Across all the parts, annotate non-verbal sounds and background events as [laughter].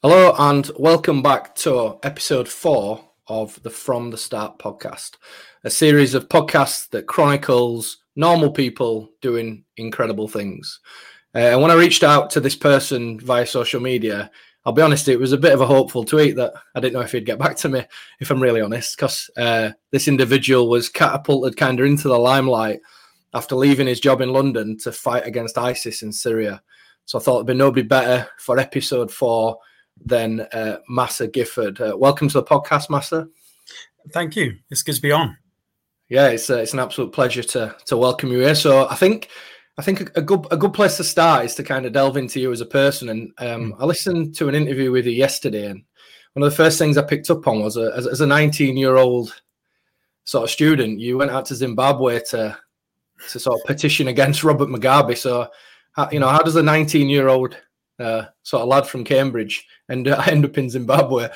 Hello and welcome back to episode four of the From the Start podcast, a series of podcasts that chronicles normal people doing incredible things. Uh, and when I reached out to this person via social media, I'll be honest, it was a bit of a hopeful tweet that I didn't know if he'd get back to me, if I'm really honest, because uh, this individual was catapulted kind of into the limelight after leaving his job in London to fight against ISIS in Syria. So I thought it'd be nobody better for episode four than uh, Macer Gifford. Uh, welcome to the podcast, Macer. Thank you. It's good to be on. Yeah, it's uh, it's an absolute pleasure to to welcome you here. So I think I think a good a good place to start is to kind of delve into you as a person. And um, mm. I listened to an interview with you yesterday, and one of the first things I picked up on was a, as, as a 19 year old sort of student, you went out to Zimbabwe to to sort of petition against Robert Mugabe. So, you know, how does a 19 year old uh, sort of lad from Cambridge and uh, [laughs] end up in Zimbabwe.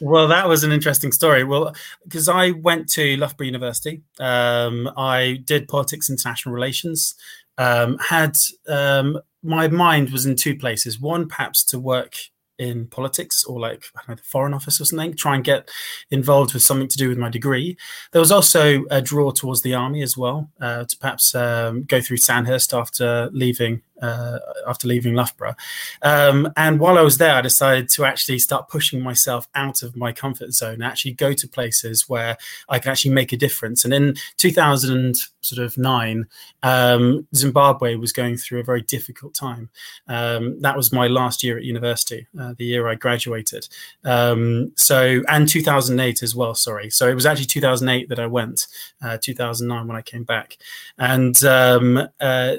Well, that was an interesting story. Well, because I went to Loughborough University, um, I did politics, international relations. Um, had um, my mind was in two places. One, perhaps to work in politics or like know, the foreign office or something, try and get involved with something to do with my degree. There was also a draw towards the army as well, uh, to perhaps um, go through Sandhurst after leaving uh, after leaving Loughborough. Um, and while I was there, I decided to actually start pushing myself out of my comfort zone, actually go to places where I can actually make a difference. And in 2009, um, Zimbabwe was going through a very difficult time. Um, that was my last year at university, uh, the year I graduated. Um, so, and 2008 as well, sorry. So it was actually 2008 that I went, uh, 2009 when I came back. And um, uh,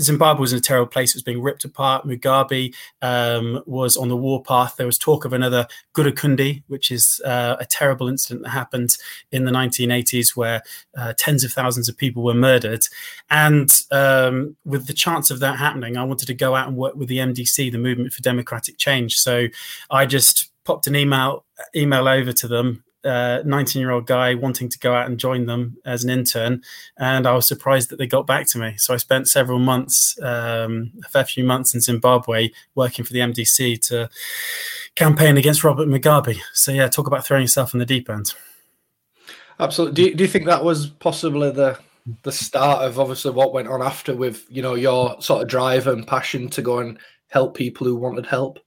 Zimbabwe was in a terrible place. It was being ripped apart. Mugabe um, was on the warpath. There was talk of another Gukurahundi, which is uh, a terrible incident that happened in the 1980s where uh, tens of thousands of people were murdered. And um, with the chance of that happening, I wanted to go out and work with the MDC, the Movement for Democratic Change. So I just popped an email email over to them 19 year old guy wanting to go out and join them as an intern. And I was surprised that they got back to me. So I spent several months, um, a fair few months in Zimbabwe working for the MDC to campaign against Robert Mugabe. So, yeah, talk about throwing yourself in the deep end. Absolutely. Do you, do you think that was possibly the the start of obviously what went on after with you know your sort of drive and passion to go and help people who wanted help?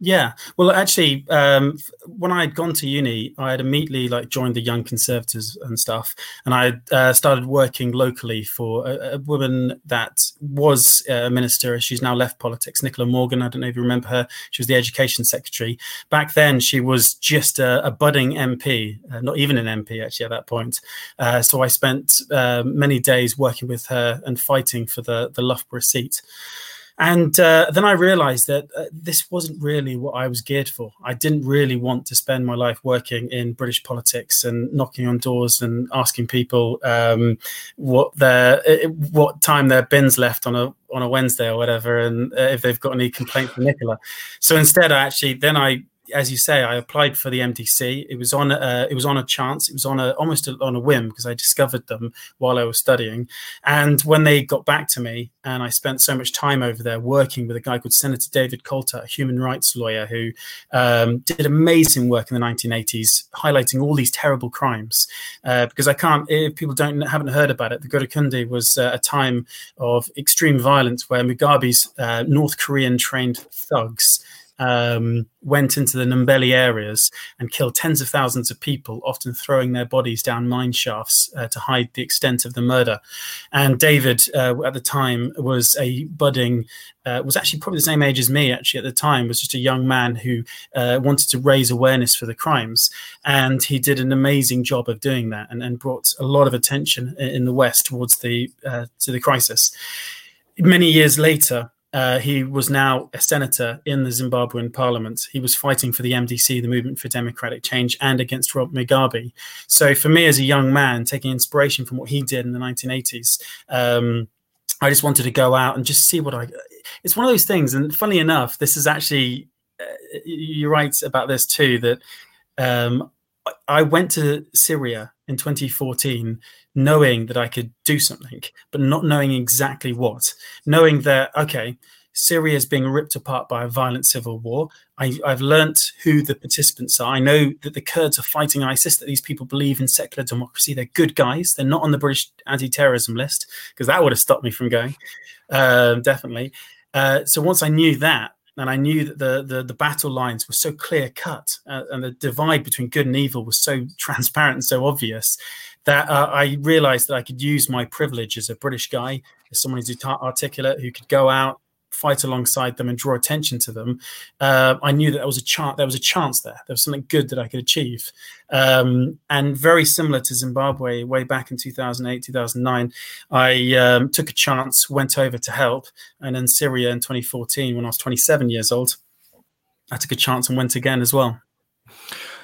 Yeah, well, actually, um, when I had gone to uni, I had immediately like joined the Young Conservatives and stuff, and I uh, started working locally for a, a, woman that was a minister. She's now left politics. Nicola Morgan. I don't know if you remember her. She was the Education Secretary back then. She was just a, a budding MP, uh, not even an MP actually at that point. Uh, so I spent uh, many days working with her and fighting for the the Loughborough seat. And uh, then I realized that uh, this wasn't really what I was geared for. I didn't really want to spend my life working in British politics and knocking on doors and asking people um, what their what time their bins left on a on a Wednesday or whatever, and uh, if they've got any complaint from Nicola. So instead, I actually then I as you say, I applied for the MDC. It was on a, it was on a chance. It was on a almost a, on a whim because I discovered them while I was studying. And when they got back to me, and I spent so much time over there working with a guy called Senator David Coltart, a human rights lawyer who um, did amazing work in the 1980s, highlighting all these terrible crimes. Uh, because I can't, if people don't haven't heard about it, the Gukurahundi was uh, a time of extreme violence where Mugabe's uh, North Korean trained thugs um, went into the Ndebele areas and killed tens of thousands of people, often throwing their bodies down mine shafts uh, to hide the extent of the murder. And David, uh, at the time, was a budding, uh, was actually probably the same age as me, actually, at the time, was just a young man who uh, wanted to raise awareness for the crimes. And he did an amazing job of doing that and, and brought a lot of attention in the West towards the, uh, to the crisis. Many years later, uh, he was now a senator in the Zimbabwean parliament. He was fighting for the MDC, the Movement for Democratic Change, and against Rob Mugabe. So, for me as a young man, taking inspiration from what he did in the 1980s, um, I just wanted to go out and just see what I. It's one of those things, and funny enough, this is actually uh, you're right about this too. That um, I went to Syria in 2014 knowing that I could do something, but not knowing exactly what. Knowing that, okay, Syria is being ripped apart by a violent civil war. I, have learnt who the participants are. I know that the Kurds are fighting ISIS, that these people believe in secular democracy. They're good guys. They're not on the British anti terrorism list because that would have stopped me from going, uh, definitely. Uh, so once I knew that, and I knew that the the, the battle lines were so clear cut, uh, and the divide between good and evil was so [laughs] transparent and so obvious that uh, I realised that I could use my privilege as a British guy, as someone who's articulate, who could go out, fight alongside them, and draw attention to them. Uh, I knew that there was a chance. There was a chance there. There was something good that I could achieve, um, and very similar to Zimbabwe, way back in 2008, 2009, I um, took a chance, went over to help, and in Syria in 2014, when I was 27 years old, I took a chance and went again as well.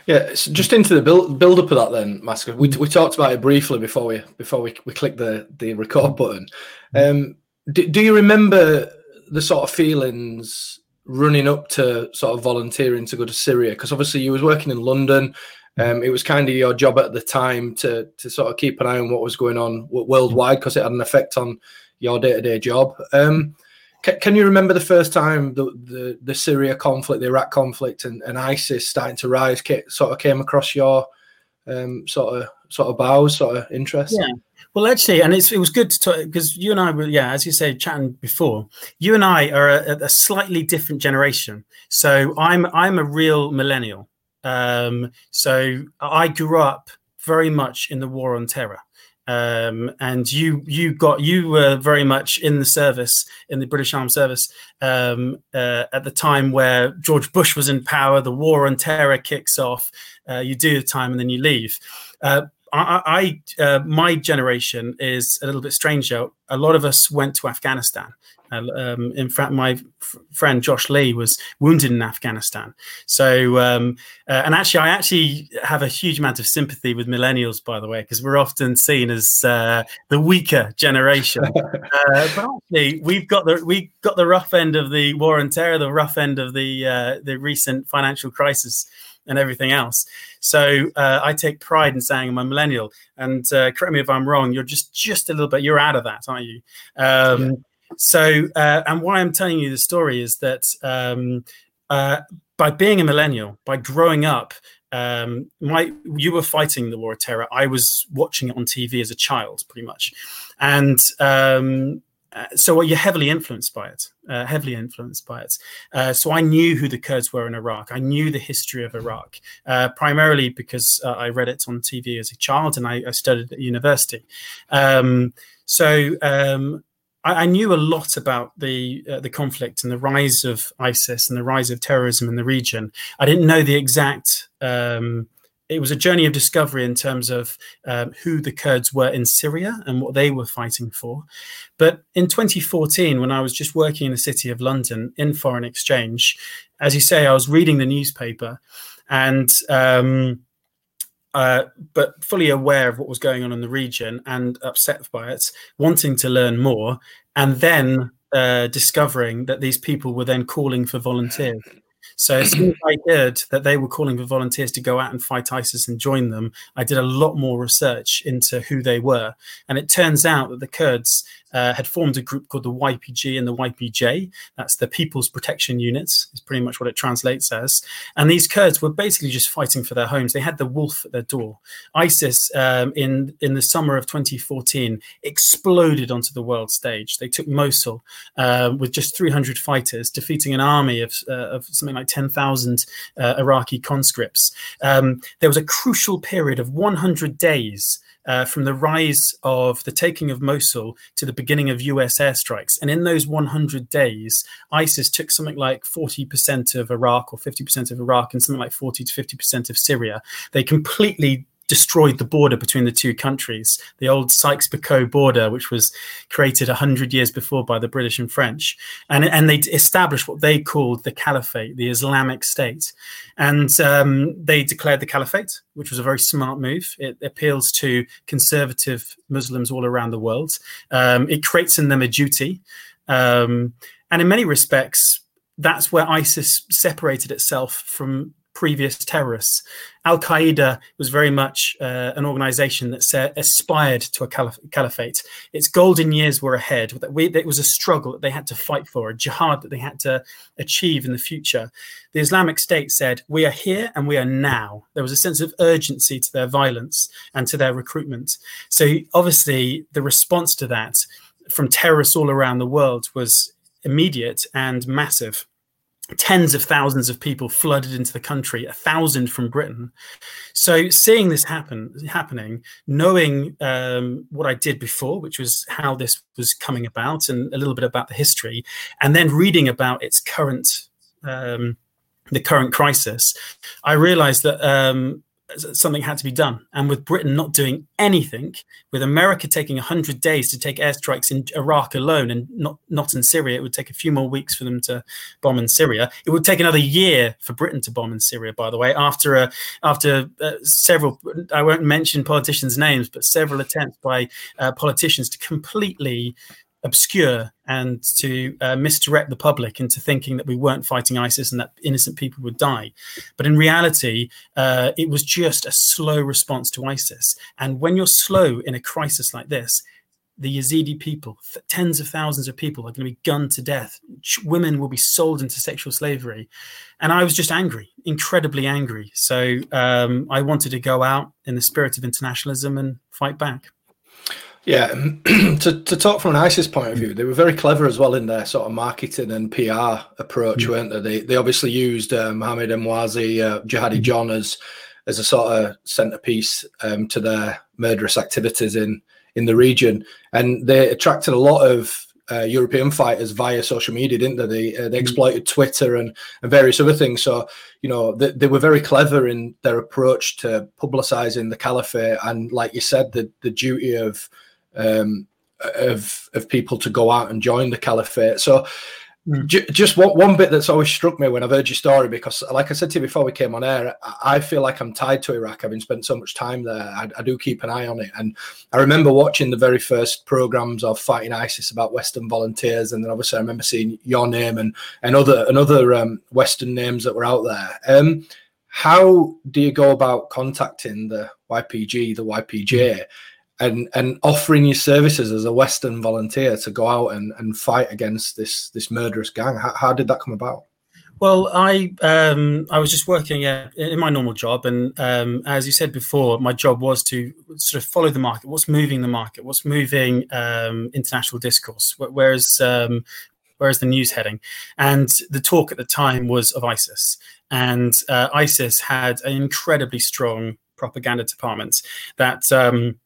Yeah, so just into the build build up of that then, Macer. We, we talked about it briefly before we before we, we click the the record button. Um, do, do you remember the sort of feelings running up to sort of volunteering to go to Syria? Because obviously you was working in London. Um, it was kind of your job at the time to to sort of keep an eye on what was going on worldwide because it had an effect on your day to day job. Um, can, can, you remember the first time the, the, the Syria conflict, the Iraq conflict, and, and ISIS starting to rise sort of came across your um, sort of sort of bows, sort of interest? Yeah. Well, actually, and it was good to talk because you and I were, yeah, as you say, chatting before. You and I are a, a slightly different generation. So I'm I'm a real millennial. Um, so I grew up very much in the war on terror um, and you you got you were very much in the service in the British Armed Service um, uh, at the time where George Bush was in power. The war on terror kicks off. Uh, you do the time and then you leave. Uh, I, I uh, my generation is a little bit stranger. A lot of us went to Afghanistan. Um, in fact, my f- friend Josh Lee was wounded in Afghanistan. So, um, uh, and actually, I actually have a huge amount of sympathy with millennials, by the way, because we're often seen as uh, the weaker generation. [laughs] uh, but actually, we've got the we got the rough end of the war on terror, the rough end of the uh, the recent financial crisis and everything else. So uh, I take pride in saying I'm a millennial. And uh, correct me if I'm wrong. You're just just a little bit. You're out of that, aren't you? Um, yeah. So, uh, and why I'm telling you the story is that um, uh, by being a millennial, by growing up, um, my you were fighting the war of terror. I was watching it on TV as a child, pretty much, and um, uh, so you're heavily influenced by it, uh, heavily influenced by it. Uh, so I knew who the Kurds were in Iraq. I knew the history of Iraq, uh, primarily because uh, I read it on TV as a child and I, I studied at university. Um, so um, I, I, knew a lot about the uh, the conflict and the rise of ISIS and the rise of terrorism in the region. I didn't know the exact. Um, it was a journey of discovery in terms of um, who the Kurds were in Syria and what they were fighting for. But in 2014, when I was just working in the city of London in foreign exchange, as you say, I was reading the newspaper and um, uh, but fully aware of what was going on in the region and upset by it, wanting to learn more, and then uh, discovering that these people were then calling for volunteers. So as soon as I heard that they were calling for volunteers to go out and fight ISIS and join them, I did a lot more research into who they were. And it turns out that the Kurds uh, had formed a group called the YPG and the YPJ. That's the People's Protection Units, is pretty much what it translates as. And these Kurds were basically just fighting for their homes. They had the wolf at their door. ISIS, um, in, in the summer of 2014, exploded onto the world stage. They took Mosul uh, with just 300 fighters, defeating an army of, uh, of something like 10,000 uh, Iraqi conscripts. Um, there was a crucial period of 100 days uh, from the rise of the taking of Mosul to the beginning of US airstrikes. And in those 100 days, ISIS took something like 40% of Iraq or 50% of Iraq and something like 40 to 50% of Syria. They completely destroyed the border between the two countries, the old Sykes-Picot border, which was created 100 years before by the British and French. And, and they established what they called the Caliphate, the Islamic State. And um, they declared the Caliphate, which was a very smart move. It appeals to conservative Muslims all around the world. Um, it creates in them a duty. Um, and in many respects, that's where ISIS separated itself from previous terrorists. Al Qaeda was very much uh, an organization that sa- aspired to a caliph- caliphate. Its golden years were ahead. It was a struggle that they had to fight for, a jihad that they had to achieve in the future. The Islamic State said, We are here and we are now. There was a sense of urgency to their violence and to their recruitment. So, obviously, the response to that from terrorists all around the world was immediate and massive tens of thousands of people flooded into the country, a thousand from Britain. So seeing this happen, happening, knowing um, what I did before, which was how this was coming about, and a little bit about the history, and then reading about its current. Um, the current crisis, I realized that um, something had to be done. And with Britain not doing anything, with America taking 100 days to take airstrikes in Iraq alone and not, not in Syria, it would take a few more weeks for them to bomb in Syria. It would take another year for Britain to bomb in Syria, by the way, after, a, after uh, several, I won't mention politicians' names, but several attempts by uh, politicians to completely obscure and to uh, misdirect the public into thinking that we weren't fighting ISIS and that innocent people would die. But in reality, uh, it was just a slow response to ISIS. And when you're slow in a crisis like this, the Yazidi people, th- tens of thousands of people, are going to be gunned to death. Women will be sold into sexual slavery. And I was just angry, incredibly angry. So um, I wanted to go out in the spirit of internationalism and fight back. Yeah, [clears throat] to, to talk from an ISIS point of view, they were very clever as well in their sort of marketing and PR approach, mm. weren't they? They, they obviously used uh, Mohammed Emwazi, uh, Jihadi mm. John as as a sort of centerpiece um, to their murderous activities in in the region, and they attracted a lot of uh, European fighters via social media, didn't they? They, uh, they mm. exploited Twitter and, and various other things. So, you know, they, they were very clever in their approach to publicizing the caliphate. And like you said, the, the duty of um, of of people to go out and join the caliphate. So. Mm. J- just one, one bit that's always struck me when I've heard your story, because, like I said to you before we came on air, I, I feel like I'm tied to Iraq, having spent so much time there. I, I, do keep an eye on it, and I remember watching the very first programs of fighting ISIS about Western volunteers, and then obviously I remember seeing your name and and other and other um, Western names that were out there. Um, how do you go about contacting the YPG, the YPJ? And and offering your services as a Western volunteer to go out and, and fight against this this murderous gang. How, how did that come about? Well, I um, I was just working in my normal job, and um, as you said before, my job was to sort of follow the market. What's moving the market? What's moving um, international discourse? Whereas um, where's the news heading? And the talk at the time was of ISIS, and uh, ISIS had an incredibly strong propaganda department that um,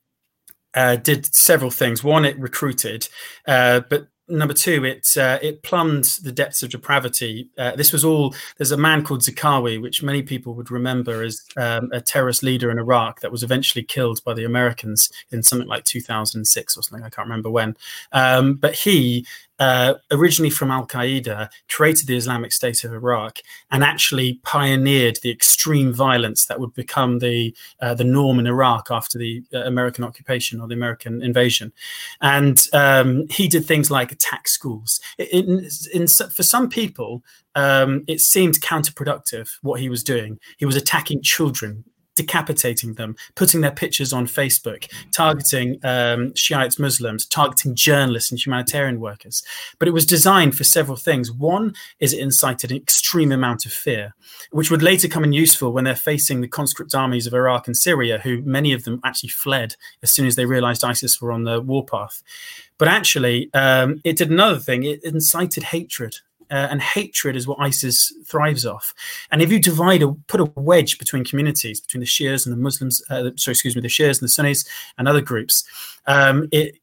uh, did several things. One, it recruited, uh, but number two, it uh, it plumbed the depths of depravity. Uh, this was all. There's a man called Zarqawi, which many people would remember as um, a terrorist leader in Iraq that was eventually killed by the Americans in something like 2006 or something. I can't remember when. Um, but he uh, originally from Al Qaeda, created the Islamic State of Iraq, and actually pioneered the extreme violence that would become the uh, the norm in Iraq after the uh, American occupation or the American invasion. And um, he did things like attack schools. In, in, in, for some people, um, it seemed counterproductive what he was doing. He was attacking children, decapitating them, putting their pictures on Facebook, targeting um, Muslims, targeting journalists and humanitarian workers. But it was designed for several things. One is it incited an extreme amount of fear, which would later come in useful when they're facing the conscript armies of Iraq and Syria, who many of them actually fled as soon as they realized ISIS were on the warpath. But actually, um, it did another thing. It incited hatred uh, and hatred is what ISIS thrives off. And if you divide a put a wedge between communities, between the Shias and the Muslims, uh, sorry, excuse me, the Shias and the Sunnis and other groups, um, it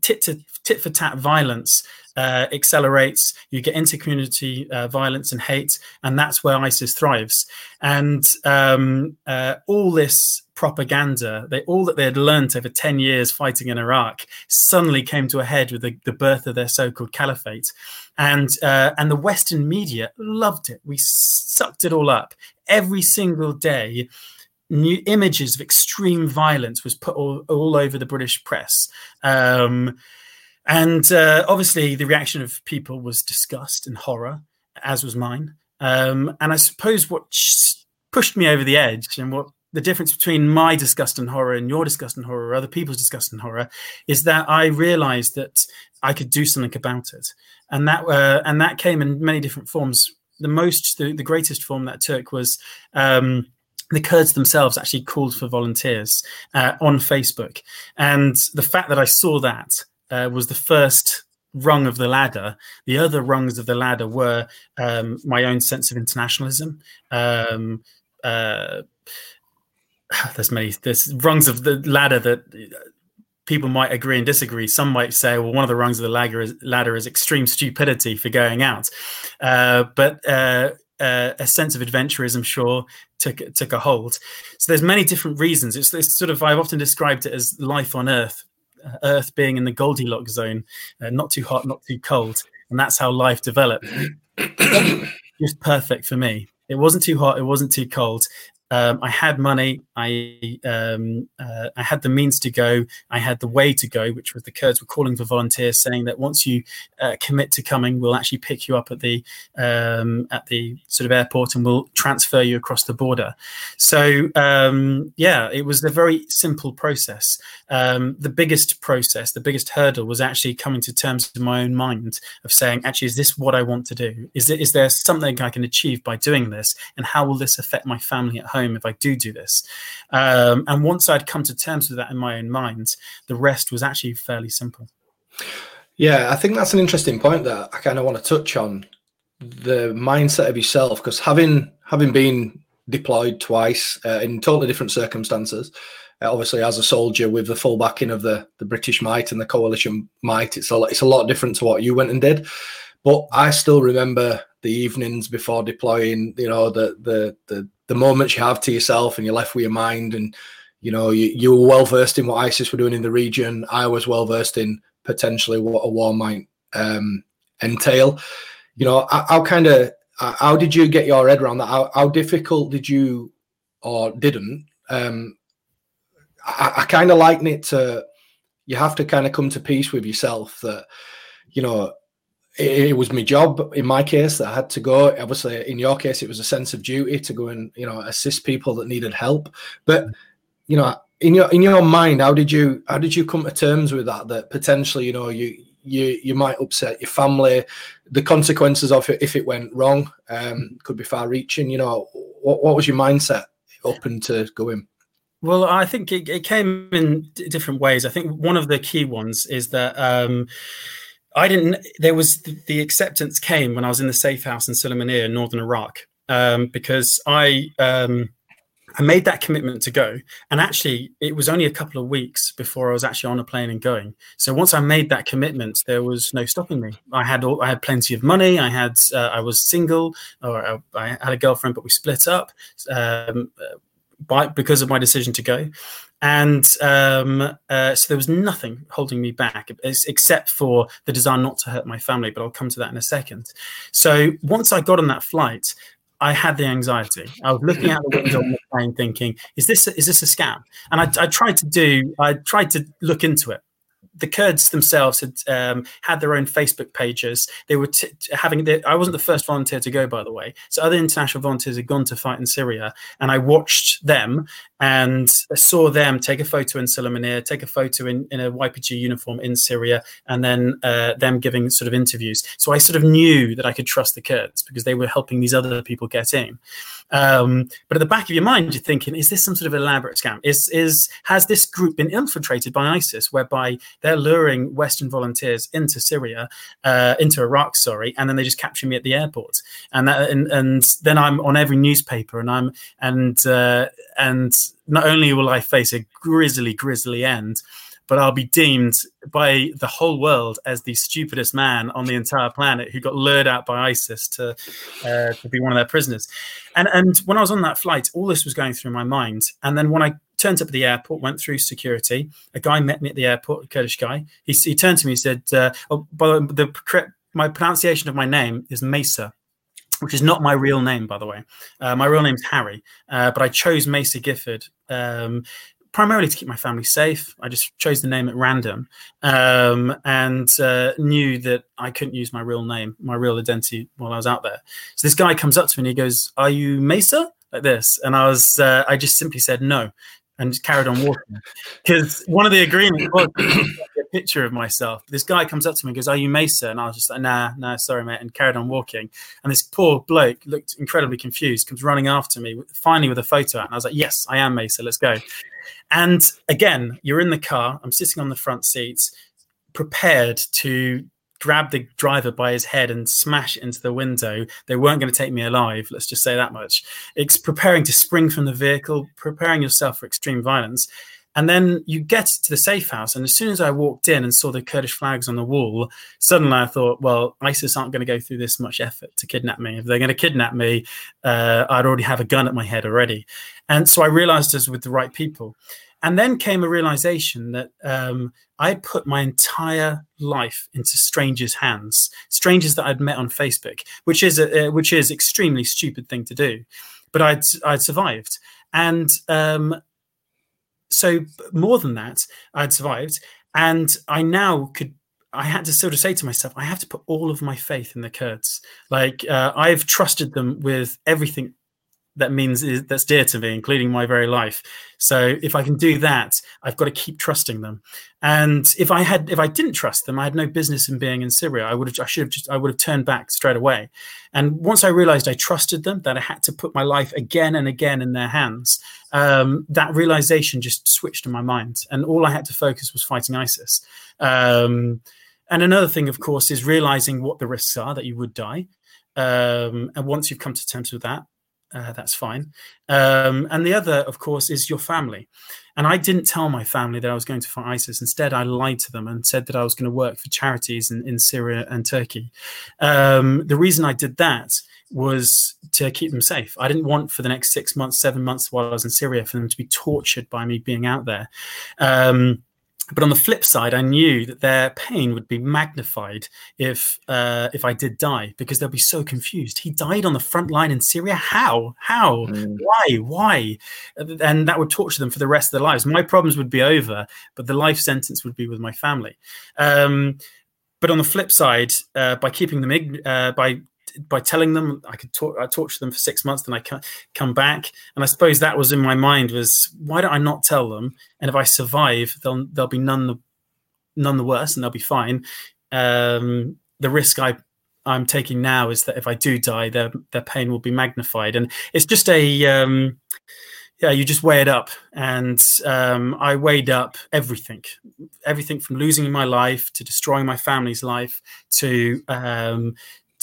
tit to tit for tat violence uh, accelerates. You get inter-community uh, violence and hate, and that's where ISIS thrives. And um, uh, all this propaganda, they all that they had learned over ten years fighting in Iraq, suddenly came to a head with the, the birth of their so-called caliphate. And uh, and the Western media loved it. We sucked it all up every single day new images of extreme violence was put all, all over the British press. Um, and uh, obviously, the reaction of people was disgust and horror, as was mine. Um, and I suppose what pushed me over the edge and what the difference between my disgust and horror and your disgust and horror, or other people's disgust and horror, is that I realized that I could do something about it, and that uh, and that came in many different forms. The most, the, the greatest form that took was um, the Kurds themselves actually called for volunteers uh, on Facebook, and the fact that I saw that uh, was the first rung of the ladder. The other rungs of the ladder were um, my own sense of internationalism. Um, uh, [sighs] there's many there's rungs of the ladder that people might agree and disagree. Some might say, well, one of the rungs of the ladder is, ladder is extreme stupidity for going out, uh, but uh, uh, a sense of adventurism, sure, took took a hold. So there's many different reasons. It's, it's sort of I've often described it as life on Earth, Earth being in the Goldilocks zone, uh, not too hot, not too cold, and that's how life developed. [coughs] Just perfect for me. It wasn't too hot, it wasn't too cold, um, I had money. I um, uh, I had the means to go. I had the way to go, which was the Kurds were calling for volunteers, saying that once you uh, commit to coming, we'll actually pick you up at the um, at the sort of airport and we'll transfer you across the border. So um, yeah, it was a very simple process. Um, the biggest process, the biggest hurdle, was actually coming to terms in my own mind of saying, actually, is this what I want to do? Is it is there something I can achieve by doing this, and how will this affect my family at home if I do do this? Um, and once I'd come to terms with that in my own mind, the rest was actually fairly simple. Yeah, I think that's an interesting point that I kind of want to touch on the mindset of yourself because having having been deployed twice uh, in totally different circumstances, uh, obviously as a soldier with the full backing of the the British might and the coalition might, it's a it's a lot different to what you went and did. But I still remember the evenings before deploying. You know the the the the moments you have to yourself and you're left with your mind. And you know you, you were well versed in what isis were doing in the region. I was well versed in potentially what a war might um, entail. You know how, kind of how did you get your head around that? How, how difficult did you or didn't um, i, I kind of liken it to you have to kind of come to peace with yourself that you know it, was my job in my case that I had to go. Obviously, in your case, it was a sense of duty to go and you know assist people that needed help. But you know, in your in your mind, how did you how did you come to terms with that? That potentially, you know, you you you might upset your family. The consequences of it if it went wrong um, could be far-reaching. You know, what what was your mindset open to going? Well, I think it, it came in different ways. I think one of the key ones is that. Um, I didn't. There was the, acceptance came when I was in the safe house in Sulaymaniyah, in northern Iraq, um, because I um, I made that commitment to go, and actually, it was only a couple of weeks before I was actually on a plane and going. So once I made that commitment, there was no stopping me. I had all, I had plenty of money. I had uh, I was single, or I, I, had a girlfriend, but we split up. Um, by, because of my decision to go and um, uh, so there was nothing holding me back except for the desire not to hurt my family but i'll come to that in a second so once i got on that flight I had the anxiety. I was looking out the window on the plane, thinking, "Is this is this a scam?" And I, I tried to do. I tried to look into it the Kurds themselves had um, had their own Facebook pages. They were t- having. The, I wasn't the first volunteer to go, by the way. So other international volunteers had gone to fight in Syria, and I watched them and saw them take a photo in Sulaymaniyah, take a photo in, in a YPG uniform in Syria, and then uh, them giving sort of interviews. So I sort of knew that I could trust the Kurds because they were helping these other people get in. Um, but at the back of your mind, you're thinking, is this some sort of elaborate scam? Is is has this group been infiltrated by ISIS, whereby they're luring Western volunteers into Syria, uh, into Iraq, sorry, and then they just capture me at the airport, and that, and, and then I'm on every newspaper, and I'm and uh, and not only will I face a grisly, grisly end, but I'll be deemed by the whole world as the stupidest man on the entire planet who got lured out by ISIS to uh, to be one of their prisoners. And and when I was on that flight, all this was going through my mind. And then when I turned up at the airport, went through security, a guy met me at the airport, a Kurdish guy. He, he turned to me and said, uh, "Oh, by the, the correct." My pronunciation of my name is Macer, which is not my real name, by the way. Uh, my real name's Harry, uh, but I chose Macer Gifford um, primarily to keep my family safe. I just chose the name at random um, and uh, knew that I couldn't use my real name, my real identity while I was out there. So this guy comes up to me and he goes, Are you Macer? like this, and I was uh, I just simply said no and carried on walking because one of the agreements was a picture of myself. This guy comes up to me and goes, "Are you Macer?" And I was just like, "Nah, nah, sorry, mate," and carried on walking. And this poor bloke looked incredibly confused, comes running after me, finally with a photo and I was like, "Yes, I am Macer. Let's go." And again, you're in the car. I'm sitting on the front seats, prepared to grab the driver by his head and smash into the window. They weren't going to take me alive. Let's just say that much. It's preparing to spring from the vehicle, preparing yourself for extreme violence. And then you get to the safe house, and as soon as I walked in and saw the Kurdish flags on the wall, suddenly I thought, well, ISIS aren't going to go through this much effort to kidnap me. If they're going to kidnap me, uh, I'd already have a gun at my head already. And so I realized I was with the right people. And then came a realization that um, I put my entire life into strangers' hands, strangers that I'd met on Facebook, which is a, uh, which is extremely stupid thing to do, but I'd I'd survived, and um, so more than that, I'd survived, and I now could I had to sort of say to myself, I have to put all of my faith in the Kurds. Like uh, I've trusted them with everything that means is, that's dear to me, including my very life. So if I can do that, I've got to keep trusting them. And if I had, if I didn't trust them, I had no business in being in Syria. I would have, I should have just, I would have turned back straight away. And once I realized I trusted them, that I had to put my life again and again in their hands, um, that realization just switched in my mind, and all I had to focus was fighting ISIS. Um, and another thing, of course, is realizing what the risks are that you would die. Um, and once you've come to terms with that, uh, that's fine. Um, and the other, of course, is your family. And I didn't tell my family that I was going to fight ISIS. Instead, I lied to them and said that I was going to work for charities in, in Syria and Turkey. Um, the reason I did that was to keep them safe. I didn't want for the next six months, seven months while I was in Syria for them to be tortured by me being out there. Um, but on the flip side, I knew that their pain would be magnified if uh, if I did die, because they'll be so confused. He died on the front line in Syria. How? How? Mm. Why? Why? And that would torture them for the rest of their lives. My problems would be over, but the life sentence would be with my family. Um, but on the flip side, uh, by keeping them, uh, by by telling them I could talk, I torture them for six months, then I come back, and I suppose that was in my mind was why don't I not tell them? And if I survive, they'll they'll be none the none the worse, and they'll be fine. Um, the risk I I'm taking now is that if I do die, their their pain will be magnified, and it's just a um, yeah, you just weigh it up, and um, I weighed up everything, everything from losing my life to destroying my family's life to um,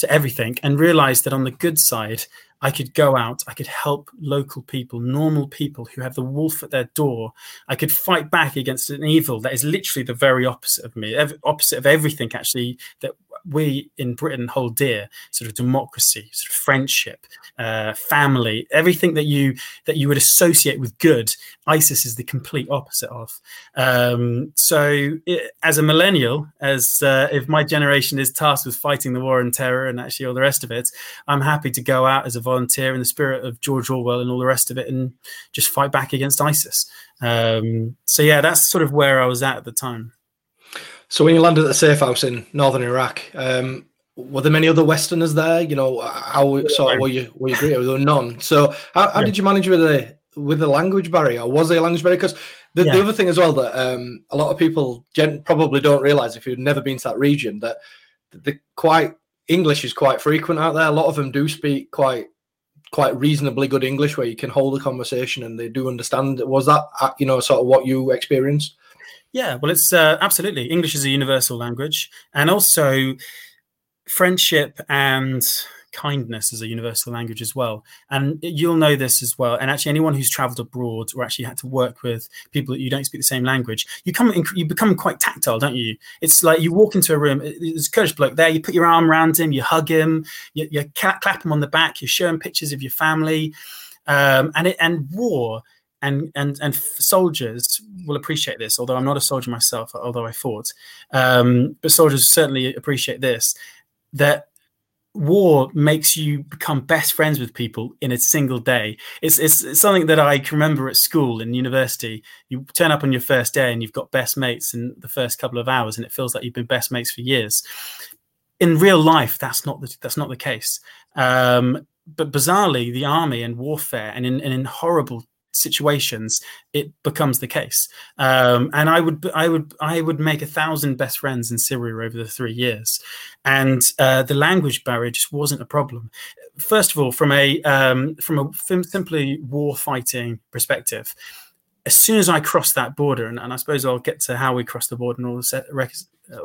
to everything and realized that on the good side, I could go out, I could help local people, normal people who have the wolf at their door. I could fight back against an evil that is literally the very opposite of me, opposite of everything actually that we in Britain hold dear, sort of democracy, sort of friendship, uh, family, everything that you that you would associate with good. ISIS is the complete opposite of. Um, so, it, as a millennial, as uh, if my generation is tasked with fighting the war and terror and actually all the rest of it, I'm happy to go out as a volunteer in the spirit of George Orwell and all the rest of it, and just fight back against ISIS. Um, so, yeah, that's sort of where I was at at the time. So when you landed at the safe house in northern Iraq, um, were there many other Westerners there? You know, how sort of were you were you greeted? There were none. So how, how yeah. did you manage with the with the language barrier? Was there a language barrier? Because the, yeah. the, other thing as well that um, a lot of people gen- probably don't realize if you've never been to that region that the quite English is quite frequent out there. A lot of them do speak quite quite reasonably good English where you can hold a conversation and they do understand. Was that uh, you know sort of what you experienced? Yeah, well, it's uh, absolutely English is a universal language, and also friendship and kindness is a universal language as well. And you'll know this as well. And actually, anyone who's traveled abroad or actually had to work with people that you don't speak the same language, you come you become quite tactile, don't you? It's like you walk into a room. There's a Kurdish bloke there. You put your arm around him, you hug him, you, you clap him on the back, you show him pictures of your family, um, and it and war and and and soldiers will appreciate this. Although I'm not a soldier myself, although I fought, um, but soldiers certainly appreciate this. That war makes you become best friends with people in a single day. It's, it's, it's something that I can remember at school and university. You turn up on your first day and you've got best mates in the first couple of hours, and it feels like you've been best mates for years. In real life, that's not the, that's not the case. Um, but bizarrely, the army and warfare and in, and in horrible situations it becomes the case. Um, and i would i would i would make a thousand best friends in syria over the three years. And uh, the language barrier just wasn't a problem. First of all from a um, from a simply war fighting perspective as soon as i crossed that border and, and i suppose i'll get to how we crossed the border and all the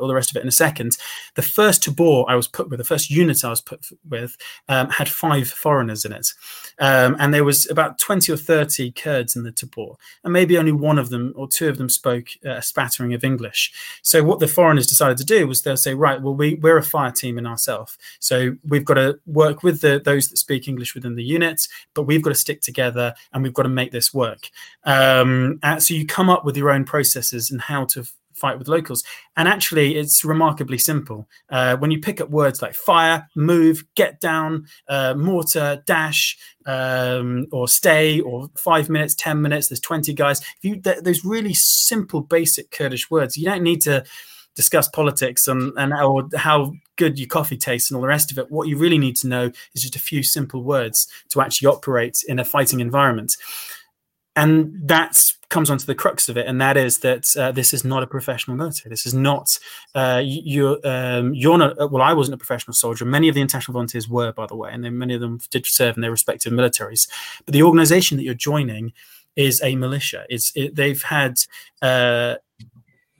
all the rest of it in a second. The first tabor I was put with, the first unit I was put with, um, had five foreigners in it, um, and there was about twenty or thirty Kurds in the tabor, and maybe only one of them or two of them spoke uh, a spattering of English. So what the foreigners decided to do was they'll say, right, well we we're a fire team in ourselves, so we've got to work with the, those that speak English within the unit, but we've got to stick together and we've got to make this work. Um, so you come up with your own processes and how to fight with locals. And actually, it's remarkably simple. Uh, when you pick up words like fire, move, get down, uh, mortar, dash, um, or stay, or five minutes, 10 minutes, there's 20 guys. If you, th- those really simple, basic Kurdish words, you don't need to discuss politics and, and or how good your coffee tastes and all the rest of it. What you really need to know is just a few simple words to actually operate in a fighting environment and that comes onto the crux of it, and that is that uh, this is not a professional military. This is not uh, you're um, you're not. Uh, well, I wasn't a professional soldier. Many of the international volunteers were, by the way, and then many of them did serve in their respective militaries. But the organisation that you're joining is a militia. It's it, they've had uh,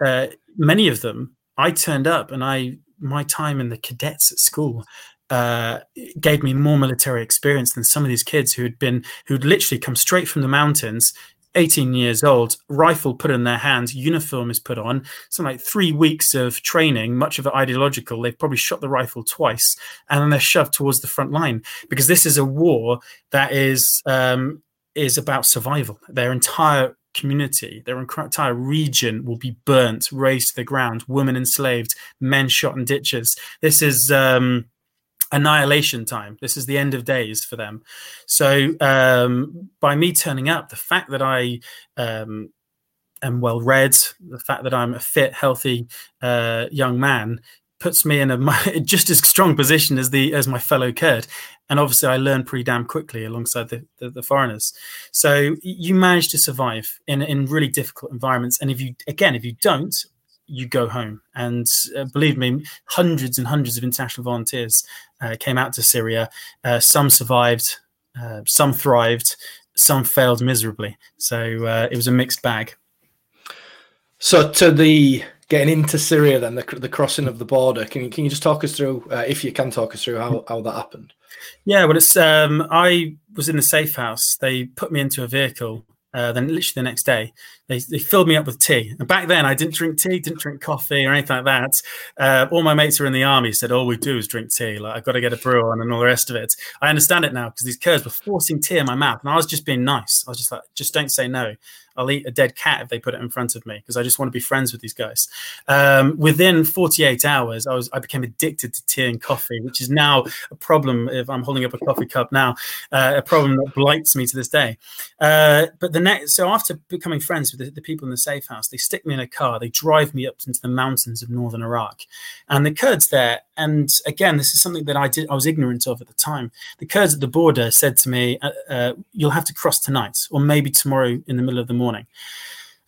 uh, many of them. I turned up, and I my time in the cadets at school uh, gave me more military experience than some of these kids who had been who'd literally come straight from the mountains 18 years old rifle put in their hands uniform is put on something like three weeks of training much of it ideological they've probably shot the rifle twice and then they're shoved towards the front line because this is a war that is um, is about survival their entire community, their entire region will be burnt, razed to the ground, women enslaved, men shot in ditches. This is um, annihilation time. This is the end of days for them. So um, by me turning up, the fact that I um, am well read, the fact that I'm a fit, healthy uh, young man puts me in a [laughs] just as strong position as the as my fellow Kurd. And obviously, I learned pretty damn quickly alongside the, the, the foreigners. So you manage to survive in in really difficult environments. And if you again, if you don't, you go home. And uh, believe me, hundreds and hundreds of international volunteers uh, came out to Syria. Uh, some survived, uh, some thrived, some failed miserably. So uh, it was a mixed bag. So to the getting into Syria, then the, the crossing of the border. Can you can you just talk us through, uh, if you can talk us through how, how that happened? Yeah, well, it's um, I was in the safe house. They put me into a vehicle uh, then literally the next day they, they filled me up with tea. And back then i didn't drink tea didn't drink coffee or anything like that. Uh, all my mates who were in the army said all we do is drink tea. Like i've got to get a brew on and all the rest of it. I understand it now because these kurds were forcing tea in my mouth and i was just being nice. I was just like just don't say no I'll eat a dead cat if they put it in front of me because I just want to be friends with these guys. Um, within 48 hours, I was I became addicted to tea and coffee, which is now a problem. If I'm holding up a coffee cup now, uh, a problem that blights me to this day. Uh, but the next, so after becoming friends with the, the, people in the safe house, they stick me in a car, they drive me up into the mountains of northern Iraq, and the Kurds there. And again, this is something that I did I was ignorant of at the time. The Kurds at the border said to me, uh, uh "You'll have to cross tonight, or maybe tomorrow in the middle of the morning." Morning.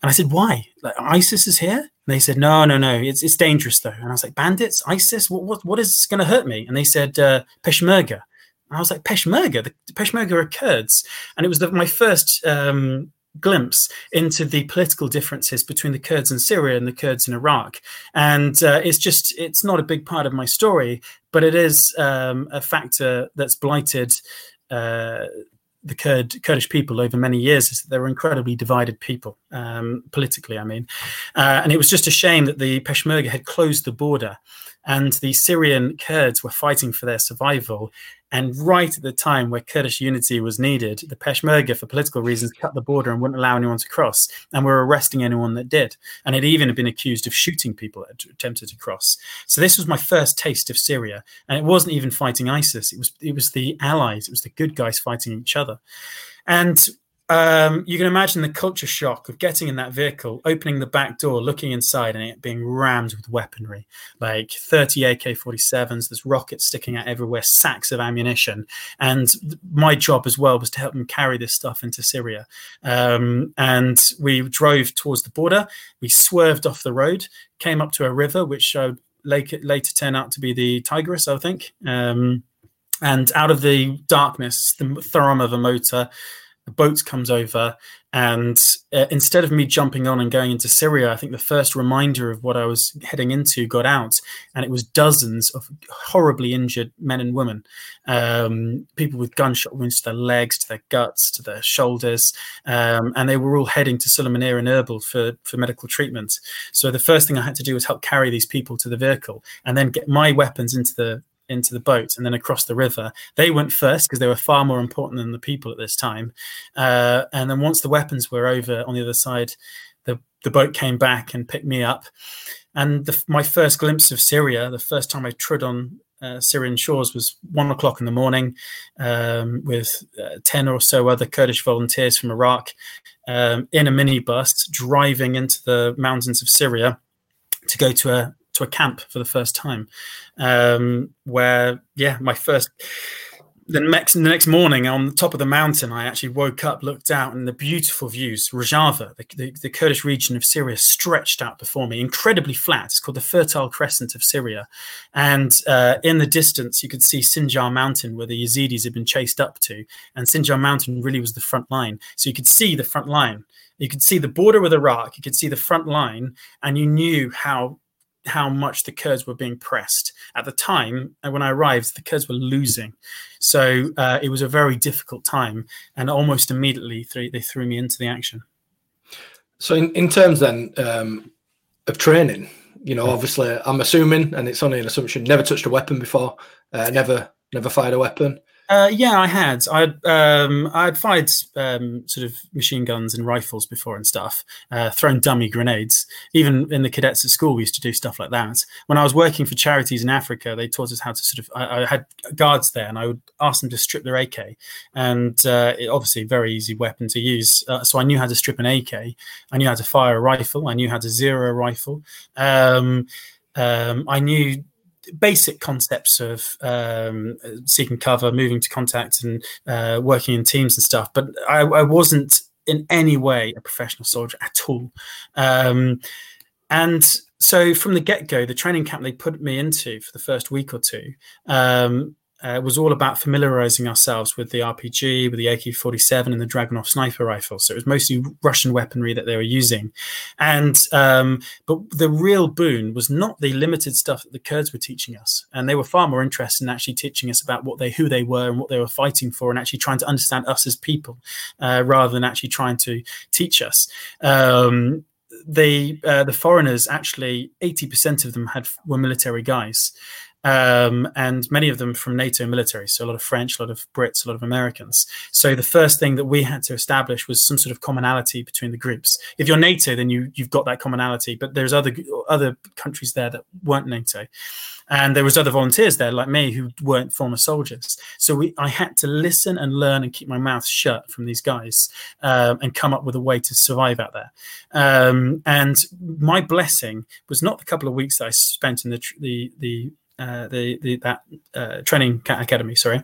And I said, why? Like ISIS is here? And they said, no, no, no, it's, it's dangerous though. And I was like, bandits, ISIS, what, what, what is going to hurt me? And they said, uh, Peshmerga. And I was like, Peshmerga? The, Peshmerga are Kurds. And it was the, my first um, glimpse into the political differences between the Kurds in Syria and the Kurds in Iraq. And uh, it's just, it's not a big part of my story, but it is um, a factor that's blighted uh, the Kurd, Kurdish people over many years is that they were incredibly divided people, um, politically, I mean. Uh, and it was just a shame that the Peshmerga had closed the border and the Syrian Kurds were fighting for their survival. And right at the time where Kurdish unity was needed, the Peshmerga, for political reasons, cut the border and wouldn't allow anyone to cross, and were arresting anyone that did. And had even had been accused of shooting people that attempted to cross. So this was my first taste of Syria, and it wasn't even fighting ISIS. It was it was the allies. It was the good guys fighting each other. And um, you can imagine the culture shock of getting in that vehicle, opening the back door, looking inside, and it being rammed with weaponry like 30 AK 47s. There's rockets sticking out everywhere, sacks of ammunition. And my job as well was to help them carry this stuff into Syria. Um, and we drove towards the border. We swerved off the road, came up to a river, which later, later turned out to be the Tigris, I think. Um, and out of the darkness, the thrum of a motor, the boat comes over, and uh, instead of me jumping on and going into Syria, I think the first reminder of what I was heading into got out, and it was dozens of horribly injured men and women, um, people with gunshot wounds to their legs, to their guts, to their shoulders, um, and they were all heading to Sulaymaniyah and Erbil for for medical treatment. So the first thing I had to do was help carry these people to the vehicle, and then get my weapons into the into the boat and then across the river. They went first because they were far more important than the people at this time. Uh, and then once the weapons were over on the other side, the, the boat came back and picked me up. And the, my first glimpse of Syria, the first time I trod on uh, Syrian shores, was one o'clock in the morning um, with uh, 10 or so other Kurdish volunteers from Iraq um, in a minibus driving into the mountains of Syria to go to a to a camp for the first time, um, where yeah, my first the next the next morning on the top of the mountain, I actually woke up, looked out, and the beautiful views. Rojava, the, the, the, Kurdish region of Syria, stretched out before me, incredibly flat. It's called the Fertile Crescent of Syria, and uh, in the distance, you could see Sinjar Mountain, where the Yazidis had been chased up to, and Sinjar Mountain really was the front line. So you could see the front line. You could see the border with Iraq. You could see the front line, and you knew how how much the Kurds were being pressed. At the time, uh, when I arrived, the Kurds were losing. So uh, it was a very difficult time. And almost immediately, th- they threw me into the action. So, in, in terms then um, of training, you know, obviously, I'm assuming, and it's only an assumption, never touched a weapon before, uh, never never fired a weapon. Uh, yeah, I had. I'd um, I'd fired um, sort of machine guns and rifles before and stuff. Uh, thrown dummy grenades. Even in the cadets at school, we used to do stuff like that. When I was working for charities in Africa, they taught us how to sort of. I, I had guards there, and I would ask them to strip their AK, and uh, it, obviously very easy weapon to use. Uh, so I knew how to strip an AK. I knew how to fire a rifle. I knew how to zero a rifle. Um, um, I knew basic concepts of um, seeking cover, moving to contact, and uh, working in teams and stuff. But I, I, wasn't in any way a professional soldier at all. Um, and so from the get go, the training camp they put me into for the first week or two, um, uh, was all about familiarizing ourselves with the RPG, with the AK 47 and the Dragunov sniper rifle. So it was mostly Russian weaponry that they were using. And, um, but the real boon was not the limited stuff that the Kurds were teaching us. And they were far more interested in actually teaching us about what they, who they were and what they were fighting for and actually trying to understand us as people uh, rather than actually trying to teach us. Um, the uh, the foreigners actually 80% of them had were military guys um, and many of them from NATO military. So a lot of French, a lot of Brits, a lot of Americans. So the first thing that we had to establish was some sort of commonality between the groups. If you're NATO, then you you've got that commonality. But there's other other countries there that weren't NATO, and there was other volunteers there like me who weren't former soldiers. So we I had to listen and learn and keep my mouth shut from these guys um, and come up with a way to survive out there. Um, and my blessing was not the couple of weeks that I spent in the the the uh, the, the that uh, training academy. Sorry,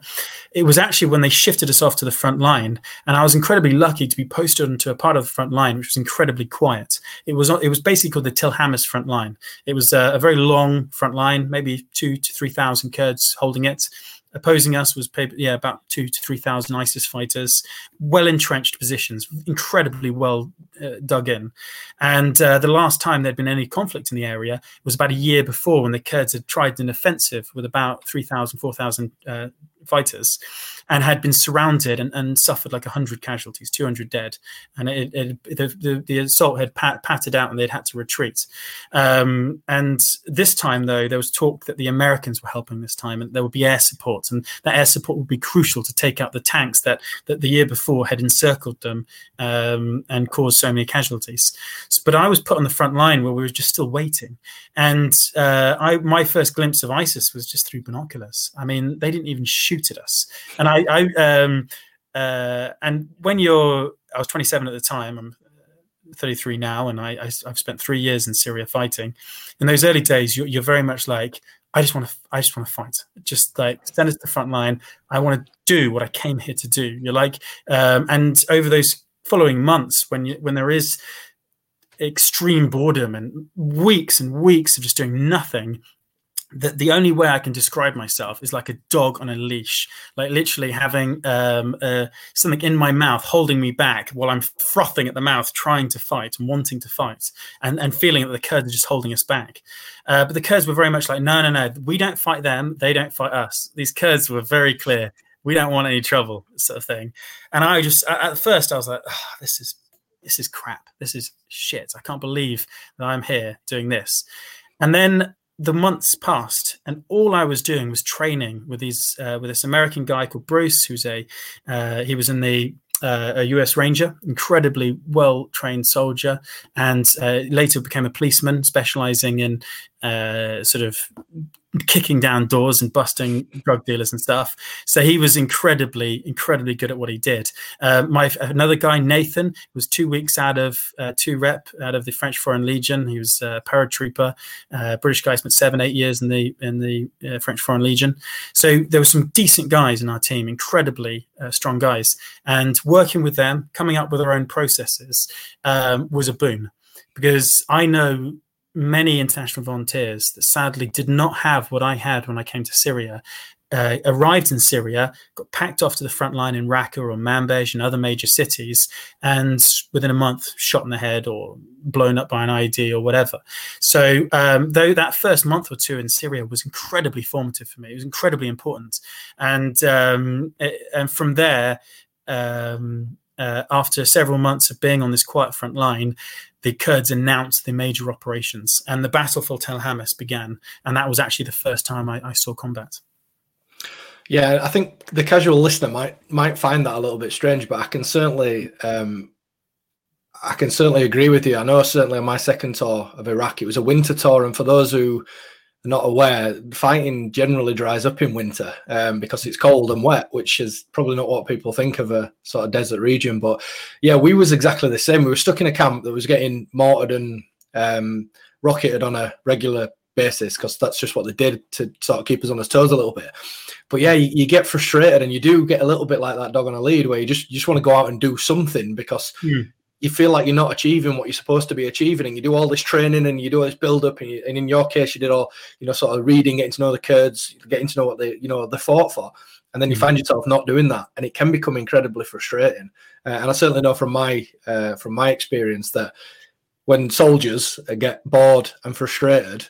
it was actually when they shifted us off to the front line, and I was incredibly lucky to be posted into a part of the front line which was incredibly quiet. It was it was basically called the Til Hamas front line. It was a, a very long front line, maybe two to three thousand Kurds holding it opposing us was yeah about two to three thousand ISIS fighters, well entrenched positions, incredibly well uh, dug in. And uh, the last time there'd been any conflict in the area was about a year before when the Kurds had tried an offensive with about 3,000, 4,000 uh, fighters and had been surrounded and, and suffered like 100 casualties, 200 dead. And it, it, the, the, the, assault had pat, patted out and they'd had to retreat. Um, and this time, though, there was talk that the Americans were helping this time and there would be air support. And that air support would be crucial to take out the tanks that, that the year before had encircled them um, and caused so many casualties. So, but I was put on the front line where we were just still waiting. And uh, I, my first glimpse of ISIS was just through binoculars. I mean, they didn't even shoot us. And I, I um, uh, and when you're I was 27 at the time. I'm 33 now, and I, I have spent three years in Syria fighting. In those early days, you're, you're very much like I just want to I just want to fight. Just like send us to the front line. I want to do what I came here to do. You're like, um, and over those following months, when you when there is extreme boredom and weeks and weeks of just doing nothing, that the only way I can describe myself is like a dog on a leash, like literally having um, uh, something in my mouth holding me back while I'm frothing at the mouth, trying to fight and wanting to fight, and, and feeling that the Kurds are just holding us back. Uh, but the Kurds were very much like, no, no, no, we don't fight them, they don't fight us. These Kurds were very clear. We don't want any trouble, sort of thing. And I just, at first, I was like, oh, this is this is crap. This is shit. I can't believe that I'm here doing this. And then the months passed, and all I was doing was training with these uh, with this American guy called Bruce, who's a uh, he was in the uh, a US Ranger, incredibly well trained soldier, and uh, later became a policeman, specializing in uh, sort of kicking down doors and busting drug dealers and stuff. So he was incredibly, incredibly good at what he did. Uh, my another guy, Nathan, was two weeks out of uh, two rep out of the French Foreign Legion. He was a paratrooper. Uh, British guy spent seven, eight years in the in the uh, French Foreign Legion. So there were some decent guys in our team, incredibly uh, strong guys, and working with them, coming up with our own processes um, was a boon because I know many international volunteers that sadly did not have what I had when I came to Syria. Uh, arrived in Syria, got packed off to the front line in Raqqa or Manbij and other major cities, and within a month, shot in the head or blown up by an IED or whatever. So, um, though that first month or two in Syria was incredibly formative for me, it was incredibly important, and um, it, and from there. Um, uh, after several months of being on this quiet front line, the Kurds announced the major operations, and the battle for Tel Hamas began. And that was actually the first time I, I saw combat. Yeah, I think the casual listener might might find that a little bit strange, but I can certainly um, I can certainly agree with you. I know certainly on my second tour of Iraq, it was a winter tour, and for those who not aware, fighting generally dries up in winter um, because it's cold and wet, which is probably not what people think of a sort of desert region. But yeah, we was exactly the same. We were stuck in a camp that was getting mortared and um, rocketed on a regular basis because that's just what they did to sort of keep us on our toes a little bit. But yeah, you, you, get frustrated and you do get a little bit like that dog on a lead where you just you just want to go out and do something because mm you feel like you're not achieving what you're supposed to be achieving, and you do all this training and you do all this build up, and, you, and, in your case, you did all you know, sort of reading, getting to know the Kurds, getting to know what they you know they fought for, and then you mm-hmm. find yourself not doing that, and it can become incredibly frustrating. Uh, and I certainly know from my uh, from my experience that when soldiers get bored and frustrated,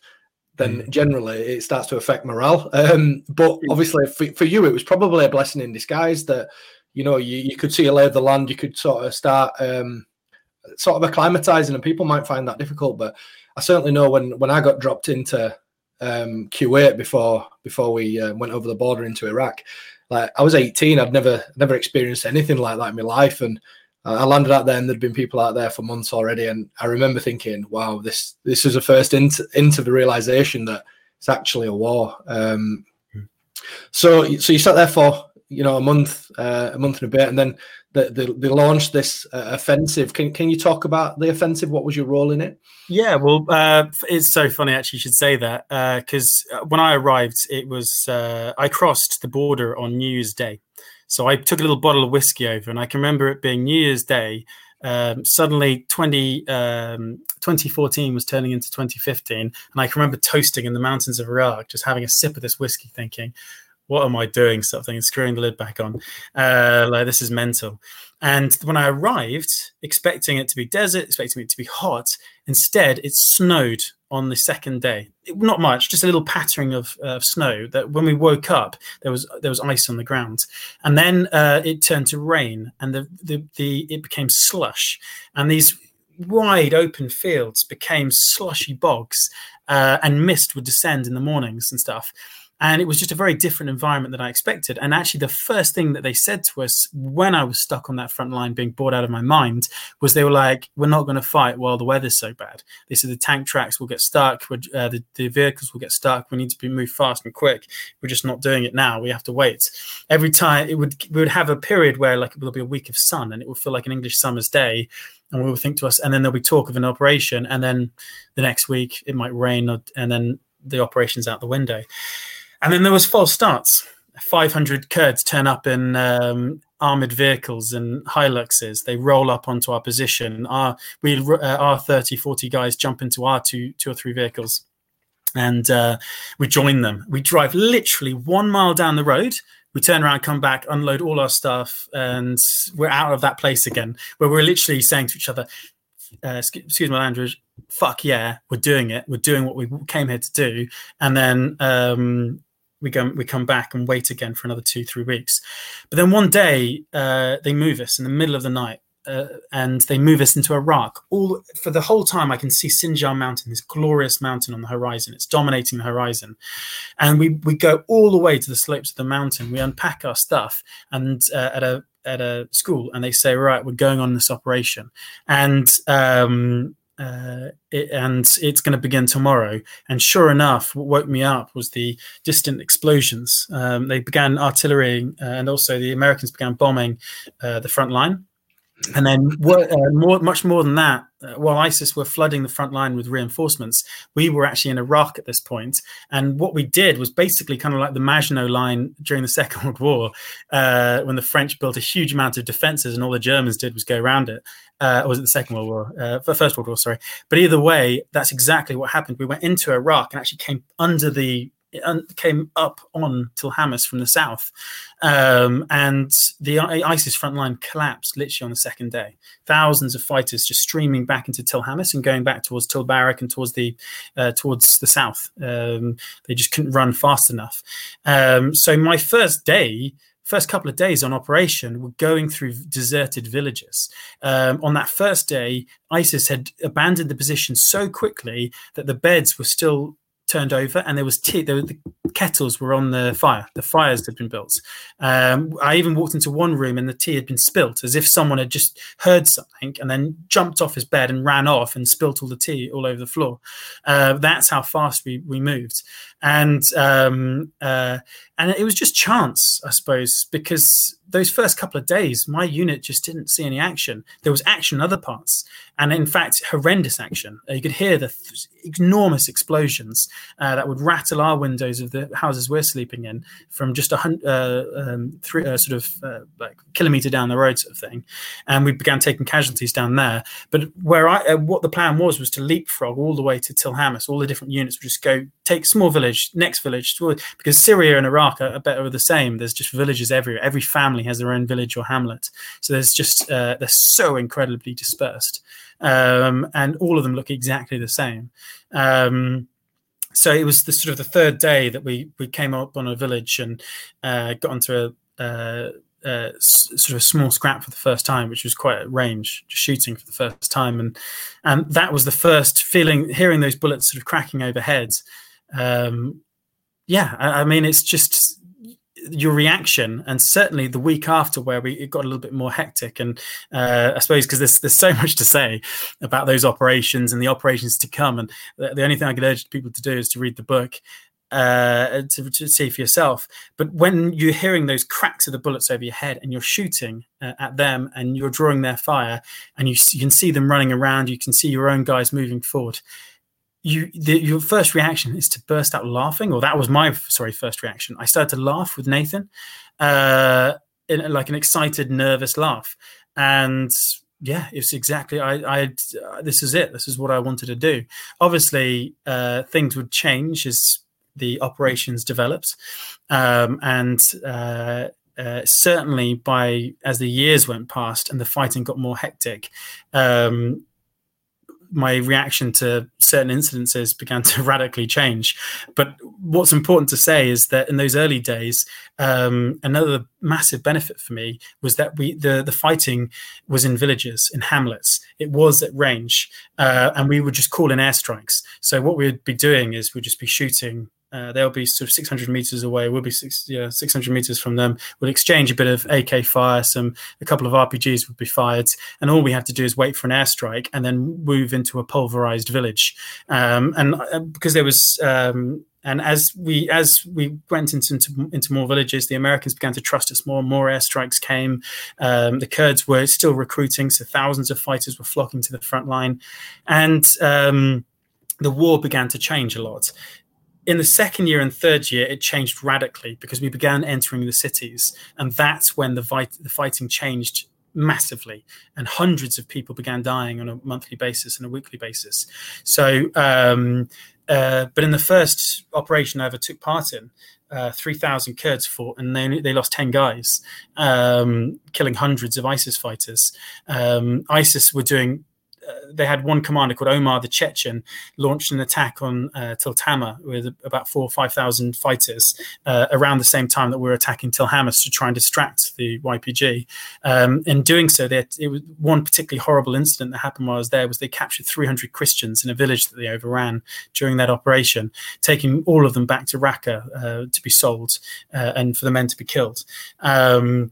then mm. generally it starts to affect morale. Um, but obviously, for, for you, it was probably a blessing in disguise that you know you, you could see a lay of the land. You could sort of start um, sort of acclimatizing, and people might find that difficult. But I certainly know when when I got dropped into um, Kuwait before before we uh, went over the border into Iraq, like I was 18, I'd never never experienced anything like that in my life, and I landed out there, and there'd been people out there for months already, and I remember thinking, "Wow, this this is a first into into the realization that it's actually a war." Um, hmm. so so you sat there for you know a month uh, a month and a bit, and then they, they, they launched this uh, offensive. Can can you talk about the offensive? What was your role in it? Yeah, well, uh, it's so funny actually. You should say that because uh, uh, when I arrived, it was uh, I crossed the border on New Year's Day, so I took a little bottle of whiskey over, and I can remember it being New Year's Day. Um, suddenly 20, um, 2014 was turning into 2015 and i can remember toasting in the mountains of iraq just having a sip of this whiskey thinking what am I doing? Something screwing the lid back on. Uh, like this is mental. And when I arrived, expecting it to be desert, expecting it to be hot, instead it snowed on the second day. It, not much, just a little pattering of, uh, snow. That when we woke up, there was there was ice on the ground, and then uh, it turned to rain, and the, the the it became slush, and these wide open fields became slushy bogs, uh, and mist would descend in the mornings and stuff and it was just a very different environment than I expected. And actually, the first thing that they said to us when I was stuck on that front line, being bored out of my mind, was they were like, "We're not going to fight while the weather's so bad." They said the tank tracks will get stuck, uh, the, the vehicles will get stuck. We need to be moved fast and quick. We're just not doing it now. We have to wait. Every time it would, we would have a period where like there'll be a week of sun, and it will feel like an English summer's day and we will think to us, and then there'll be talk of an operation, and then the next week it might rain, and then the operation's out the window. And then there was false starts. 500 Kurds turn up in um, armored vehicles and Hiluxes. They roll up onto our position. Our, we, uh, our 30, 40 guys jump into our two, two or three vehicles and uh, we join them. We drive literally one mile down the road. We turn around, come back, unload all our stuff, and we're out of that place again. Where we're literally saying to each other, uh, excuse my language, fuck yeah, we're doing it. We're doing what we came here to do. And then um, we go, we come back and wait again for another two, three weeks. But then one day uh, they move us in the middle of the night. Uh, and they move us into Iraq. All for the whole time, I can see Sinjar Mountain, this glorious mountain on the horizon. It's dominating the horizon, and we we go all the way to the slopes of the mountain. We unpack our stuff, and uh, at a at a school and they say, right, we're going on this operation, and um, uh, it, and it's going to begin tomorrow. And sure enough, what woke me up was the distant explosions. Um, they began artillery, uh, and also the Americans began bombing uh, the front line. And then, uh, more, much more than that, uh, while ISIS were flooding the front line with reinforcements, we were actually in Iraq at this point. And what we did was basically kind of like the Maginot Line during the [laughs] Second World War, uh, when the French built a huge amount of defenses and all the Germans did was go around it. Uh, was it the Second World War? Uh, First World War, sorry. But either way, that's exactly what happened. We went into Iraq and actually came under the came up on Til Hamas from the south, um, and the ISIS front line collapsed literally on the second day. Thousands of fighters just streaming back into Til Hamas and going back towards Til Barak and towards the uh, towards the south. Um, they just couldn't run fast enough. Um, so my first day first couple of days on operation were going through deserted villages. Um, on that first day, ISIS had abandoned the position so quickly that the beds were still turned over and there was tea there were, the kettles were on the fire the fires had been built. Um, i even walked into one room and the tea had been spilt as if someone had just heard something and then jumped off his bed and ran off and spilt all the tea all over the floor. Uh, that's how fast we, we moved and um, uh, and it was just chance i suppose because those first couple of days, my unit just didn't see any action. There was action in other parts, and in fact, horrendous action. Uh, you could hear the th- enormous explosions uh, that would rattle our windows of the houses we're sleeping in from just a hundred, uh, um, three, uh, sort of uh, like kilometer down the road, sort of thing. And we began taking casualties down there. But where I, uh, what the plan was, was to leapfrog all the way to Til Hamas. All the different units would just go take small village, next village, because Syria and Iraq are, better the same. There's just villages everywhere. Every family has their own village or hamlet. So there's just uh, they're so incredibly dispersed, um, and all of them look exactly the same. Um, so it was the sort of the third day that we we came up on a village and uh, got onto a. Uh, uh, sort of a small scrap for the first time, which was quite a range, just shooting for the first time, and and that was the first feeling, hearing those bullets sort of cracking overhead. Um, yeah, I, I mean, it's just your reaction and certainly the week after where we it got a little bit more hectic and uh, i suppose because there's, there's so [laughs] much to say about those operations and the operations to come and the, the only thing i could urge people to do is to read the book uh, to, to, see for yourself. But when you're hearing those cracks of the bullets over your head and you're shooting uh, at them and you're drawing their fire and you, you, can see them running around, you can see your own guys moving forward you the, your first reaction is to burst out laughing or that was my sorry first reaction. I started to laugh with nathan uh in, like an excited nervous laugh. And yeah it's exactly i i this is it. This is what i wanted to do. Obviously uh things would change as the operations developed. Um and uh uh, certainly by as the years went past and the fighting got more hectic um, my reaction to certain incidences began to [laughs] radically change. But what's important to say is that in those early days, um, another massive benefit for me was that we the the fighting was in villages, in hamlets. It was at range, uh, and we would just call in airstrikes. So what we would be doing is we'd just be shooting Uh, they'll be sort of 600 meters away. We'll be six, yeah, 600 meters from them. We'll exchange a bit of AK fire, some a couple of RPGs would be fired, and all we have to do is wait for an airstrike and then move into a pulverized village. Um, and uh, because there was um, and as we as we went into, into, into more villages, the Americans began to trust us more. and More airstrikes came. Um, the Kurds were still recruiting, so thousands of fighters were flocking to the front line, and um, the war began to change a lot in the second year and third year, it changed radically because we began entering the cities, and that's when the, vit- the fighting changed massively, and hundreds of people began dying on a monthly basis and a weekly basis. So, um, uh, but in the first operation I ever took part in, uh, 3,000 Kurds fought and they, they lost 10 guys, um, killing hundreds of ISIS fighters. Um, ISIS were doing they had one commander called Omar the Chechen launched an attack on uh, Til Tamr with about four or five thousand fighters uh, around the same time that we were attacking Til Hamas to try and distract the YPG. Um, in doing so, they it was one particularly horrible incident that happened while I was there was they captured 300 Christians in a village that they overran during that operation, taking all of them back to Raqqa uh, to be sold uh, and for the men to be killed. Um,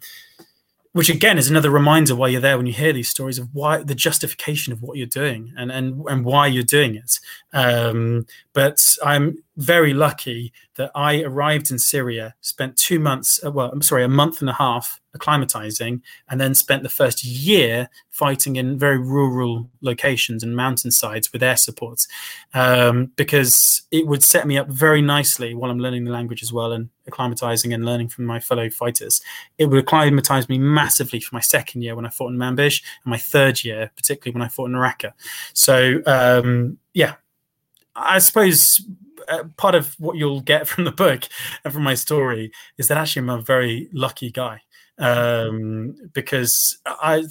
which again is another reminder why you're there when you hear these stories of why the justification of what you're doing and and, and why you're doing it. Um, but I'm very lucky that I arrived in Syria, spent two months, uh, well, I'm sorry, a month and a half acclimatizing, and then spent the first year fighting in very rural locations and mountainsides with air support, um, because it would set me up very nicely while I'm learning the language as well and acclimatizing and learning from my fellow fighters. It would acclimatize me massively for my second year when I fought in Manbij, and my third year, particularly when I fought in Raqqa. So, um, yeah, I suppose part of what you'll get [laughs] from the book and from my story is that actually I'm a very lucky guy um, because I,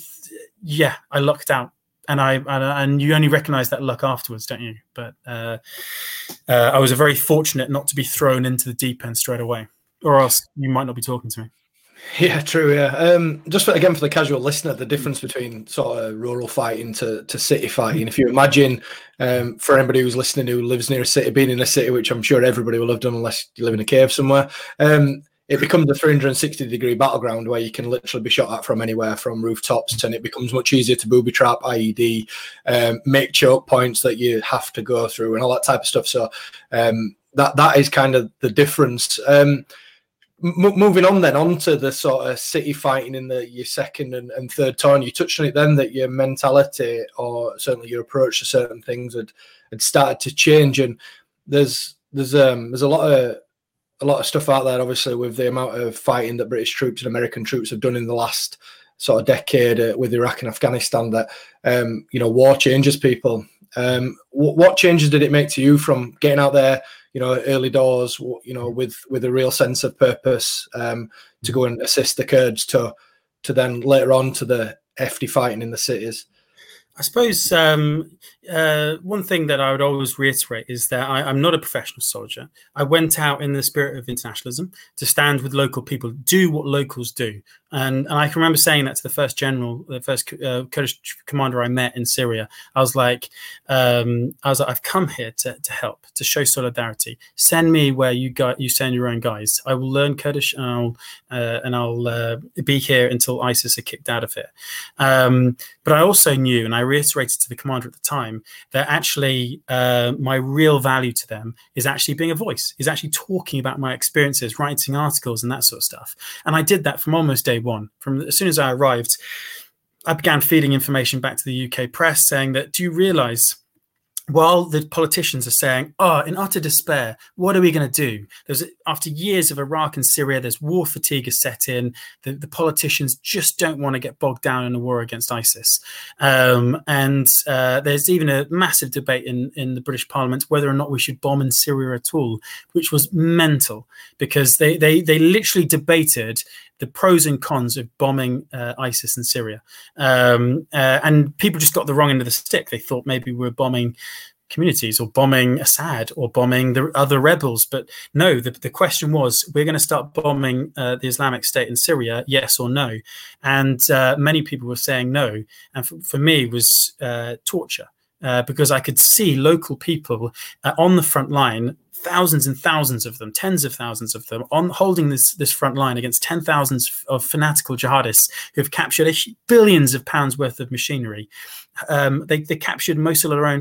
yeah, I lucked out. And I and, you only recognize that luck afterwards, don't you? But uh, uh, I was very fortunate not to be thrown into the deep end straight away, or else you might not be talking to me. [laughs] Yeah, true. Yeah, um, just for, again for the casual listener, the difference between sort of rural fighting to, to city fighting. If you imagine, um, for anybody who's listening who lives near a city, being in a city, which I'm sure everybody will have done, unless you live in a cave somewhere, um, it becomes a 360 degree battleground where you can literally be shot at from anywhere, from rooftops, and it becomes much easier to booby trap, IED, um, make choke points that you have to go through, and all that type of stuff. So um, that that is kind of the difference. Um, M- moving on then onto the sort of city fighting in the your second and, and third turn you touched on it then that your mentality or certainly your approach to certain things had had started to change and there's there's um there's a lot of a lot of stuff out there obviously with the amount of fighting that british troops and american troops have done in the last sort of decade uh, with iraq and afghanistan that um you know war changes people. Um what changes did it make to you from getting out there you know, early doors, you know, with with a real sense of purpose um, to go and assist the Kurds to to then later on to the FD fighting in the cities. I suppose um, uh, one thing that I would always reiterate is that I, am not a professional soldier. I went out in the spirit of internationalism to stand with local people, do what locals do. And, and I can remember saying that to the first general, the first uh, Kurdish commander I met in Syria. I was like, um, I was like, I've come here to, to help, to show solidarity. Send me where you got you send your own guys. I will learn Kurdish and I'll uh, and I'll uh, be here until ISIS are kicked out of here. Um, but I also knew, and I reiterated to the commander at the time, that actually uh, my real value to them is actually being a voice, is actually talking about my experiences, writing articles, and that sort of stuff. And I did that from almost day one. From as soon as I arrived, I began feeding information back to the UK press saying that, do you realize while the politicians are saying, "Oh, in utter despair, what are we going to do?" There's after years of Iraq and Syria, there's war fatigue is set in. The, the politicians just don't want to get bogged down in a war against ISIS, um, and uh, there's even a massive debate in in the British Parliament whether or not we should bomb in Syria at all, which was mental because they they they literally debated the pros and cons of bombing uh, ISIS in Syria. Um, uh, and people just got the wrong end of the stick. They thought maybe we are bombing communities or bombing Assad or bombing the other rebels. But no, the, the question was we're going to start bombing uh, the Islamic State in Syria, yes or no? And uh, many people were saying no. And for, for me, was uh, torture. Uh, because I could see local people uh, on the front line thousands and thousands of them, tens of thousands of them, on holding this this front line against ten thousands of fanatical jihadists who have captured billions of pounds worth of machinery. Um, they, they captured most of their own.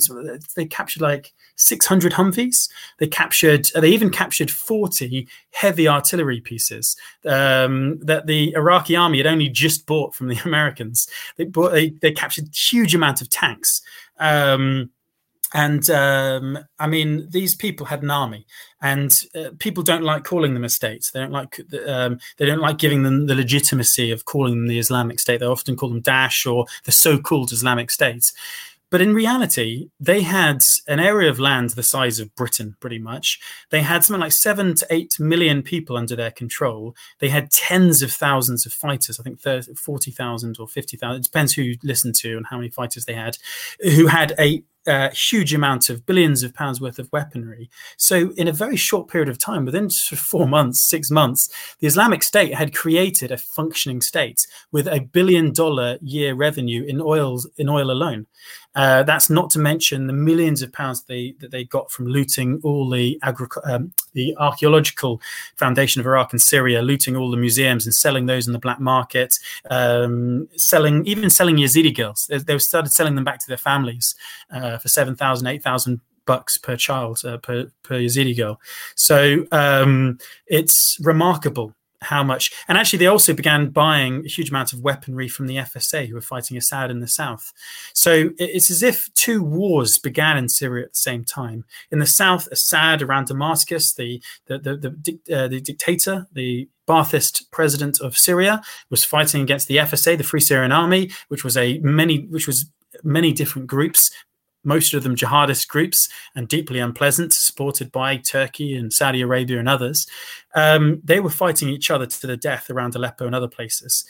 They captured like 600 Humvees. They captured. They even captured 40 heavy artillery pieces um, that the Iraqi army had only just bought from the [laughs] Americans. They bought. They, they captured huge amount of tanks. Um, and um, I mean, these people had an army, and uh, people don't like calling them a state. They don't like um, they don't like giving them the legitimacy of calling them the Islamic State. They often call them Daesh or the so-called Islamic State. But in reality, they had an area of land the size of Britain, pretty much. They had something like seven to eight million people under their control. They had tens of thousands of fighters, I think 30, 40,000 or 50,000. It depends who you listen to and how many fighters they had, who had a uh, huge amount of billions of pounds worth of weaponry. So, in a very short period of time, within four months, six months, the Islamic State had created a functioning state with a billion dollar year revenue in oil in oil alone. Uh, that's not to mention the millions of pounds they, that they got from looting all the agri- um, the archaeological foundation of Iraq and Syria, looting all the museums and selling those in the black market, um, selling even selling Yazidi girls. They, they, started selling them back to their families uh, for 7,000, 8,000 bucks per child uh, per per Yazidi girl. So um, it's remarkable how much. And actually, they also began buying a huge amount of weaponry from the FSA, who were fighting Assad in the south. So it's as if two wars began in Syria at the same time. In the south, Assad around Damascus, the the the, the, uh, the dictator, the Ba'athist president of Syria, was fighting against the FSA, the Free Syrian Army, which was a many which was many different groups most of them jihadist groups and deeply unpleasant, supported by Turkey and Saudi Arabia and others. Um, they were fighting each other to the death around Aleppo and other places.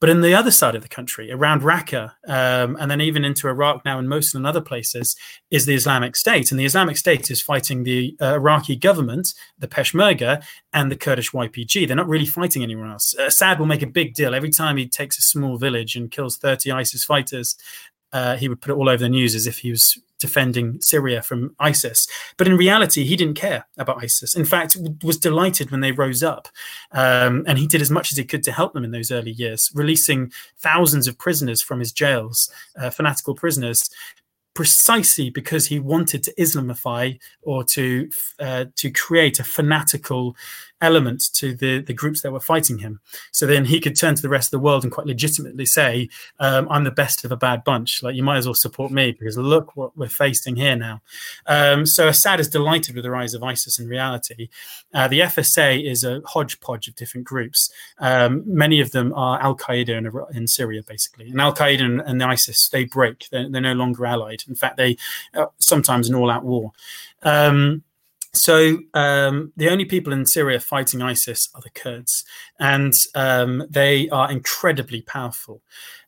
But in the other side of the country, around Raqqa, um, and then even into Iraq now and Mosul and other places, is the Islamic State. And the Islamic State is fighting the uh, Iraqi government, the Peshmerga, and the Kurdish YPG. They're not really fighting anyone else. Assad will make a big deal every time he takes a small village and kills 30 ISIS fighters uh, he would put it all over the news as if he was defending Syria from ISIS. But in reality, he didn't care about ISIS. In fact, was delighted when they rose up, um, and he did as much as he could to help them in those early years, releasing thousands of prisoners from his jails, uh, fanatical prisoners, precisely because he wanted to Islamify or to uh, to create a fanatical element to the, the groups that were fighting him. So then he could turn to the rest of the world and quite legitimately say, um, I'm the best of a bad bunch. Like, you might as well support me because look what we're facing here now. Um, so Assad is delighted with the rise of ISIS in reality. Uh, the FSA is a hodgepodge of different groups. Um, many of them are Al Qaeda in, in, Syria, basically. And Al Qaeda and, and ISIS, they break. They're, they're, no longer allied. In fact, they uh, sometimes an all out war. Um, so um, the only people in Syria fighting ISIS are the Kurds, and um, they are incredibly powerful.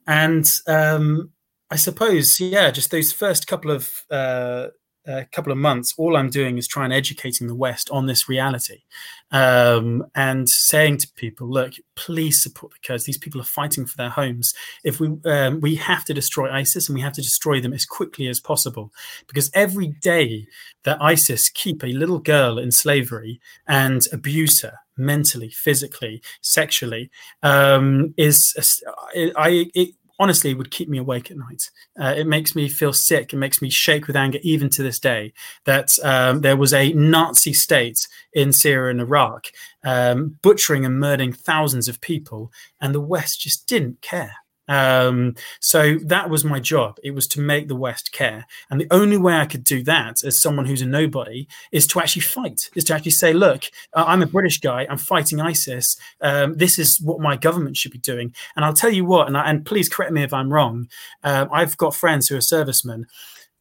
And um, I suppose, yeah, just those first couple of uh, a couple of months, all I'm doing is trying educating the West on this reality, um, and saying to people, "Look, please support the Kurds. These people are fighting for their homes. If we um, we have to destroy ISIS, and we have to destroy them as quickly as possible, because every day that ISIS keep a little girl in slavery and abuse her mentally, physically, sexually, um, is I it, honestly would keep me awake at night. Uh, it makes me feel sick. It makes me shake with anger, even to this day, that um, there was a Nazi state in Syria and Iraq, um, butchering and murdering thousands of people, and the West just didn't care. Um, so that was my job. It was to make the West care. And the only way I could do that as someone who's a nobody is to actually fight, is to actually say, look, I'm a British guy. I'm fighting ISIS. Um, this is what my government should be doing. And I'll tell you what, and, I, and please correct me if I'm wrong. Um, I've got friends who are servicemen.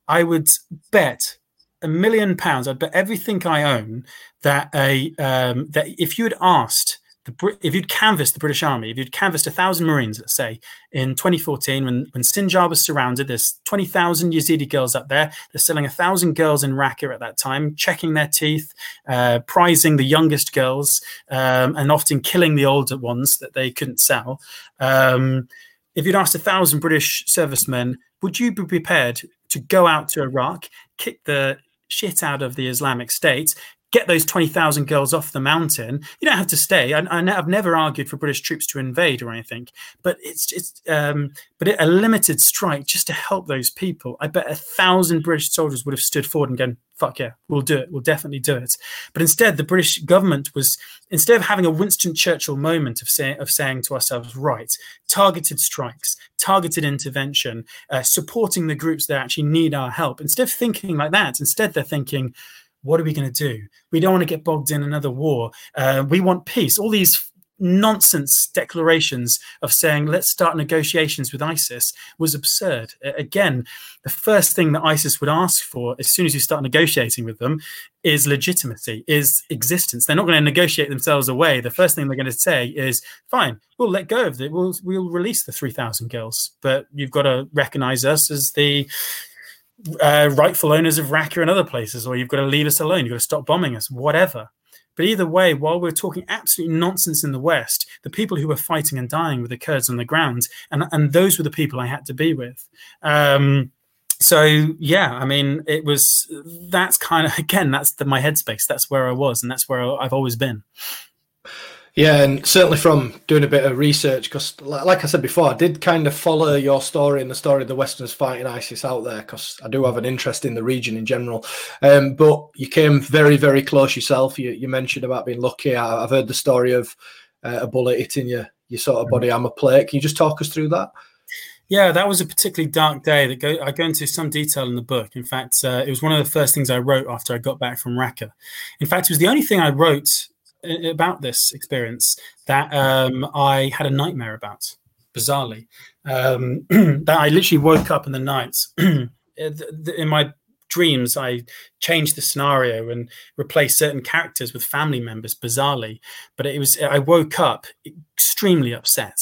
I would bet a million pounds. I'd bet everything I own that a um, that if you had asked the, if you'd canvassed the British Army, if you'd canvassed a thousand Marines, let's say in 2014, when when Sinjar was surrounded, there's 20,000 Yazidi girls up there. They're selling a thousand girls in Raqqa at that time, checking their teeth, uh, prizing the youngest girls, um, and often killing the older ones that they couldn't sell. Um, if you'd asked a thousand British servicemen, would you be prepared to go out to Iraq, kick the shit out of the Islamic State, get those 20,000 girls off the mountain. You don't have to stay. I, have never argued for British troops to invade or anything, but it's um, but it, a limited strike just to help those people. I bet a thousand British soldiers would have stood forward and gone, "Fuck yeah, we'll do it. We'll definitely do it." But instead, the British government was instead of having a Winston Churchill moment of saying of saying to ourselves, "Right, targeted strikes, targeted intervention, uh, supporting the groups that actually need our help." Instead of thinking like that, instead they're thinking what are we going to do? We don't want to get bogged in another war. Uh, we want peace. All these nonsense declarations of saying let's start negotiations with ISIS was absurd. Again, the first thing that ISIS would ask for as soon as you start negotiating with them is legitimacy, is existence. They're not going to negotiate themselves away. The first thing they're going to say is, "Fine, we'll let go of it. We'll we'll release the three thousand girls, but you've got to recognize us as the uh, rightful owners of Raqqa and other places, or you've got to leave us alone. You've got to stop bombing us, whatever. But either way, while we're talking absolute nonsense in the West, the people who were fighting and dying were the Kurds on the ground, and and those were the people I had to be with. Um, so yeah, I mean, it was that's kind of [laughs] again that's the, my headspace. That's where I was, and that's where I've always been. Yeah, and certainly from doing a bit of research, because like I said before, I did kind of follow your story and the story of the Westerners fighting ISIS out there, because I do have an interest in the region in general. Um, but you came very, very close yourself. You, you mentioned about being lucky. I, have heard the story of uh, a bullet hitting your, your sort of body armor plate. Can you just talk us through that? Yeah, that was a particularly dark day. That go, I go into some detail in the book. In fact, uh, it was one of the first things I wrote after I got back from Raqqa. In fact, it was the only thing I wrote about this experience that um, I had a nightmare about, bizarrely. Um, [clears throat] that I literally woke up in the night. [clears throat] in my dreams, I changed the scenario and replaced certain characters with family members, bizarrely. But it was I woke up extremely upset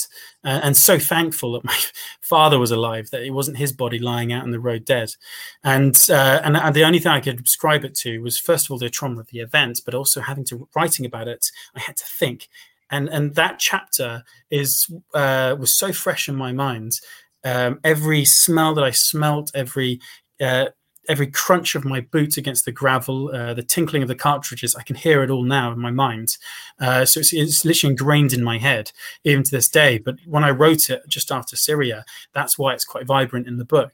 uh, and so thankful that my [laughs] father was alive, that it wasn't his body lying out in the road dead. And, uh, and and the only thing I could describe it to was first of all the trauma of the event, but also having to writing about it, I had to think. And and that chapter is uh, was so fresh in my mind. Um, every smell that I smelt, every uh, every crunch of my boot against the gravel, uh, the tinkling of the cartridges, I can hear it all now in my mind. Uh, so it's, it's, literally ingrained in my head, even to this day. But when I wrote it just after Syria, that's why it's quite vibrant in the book.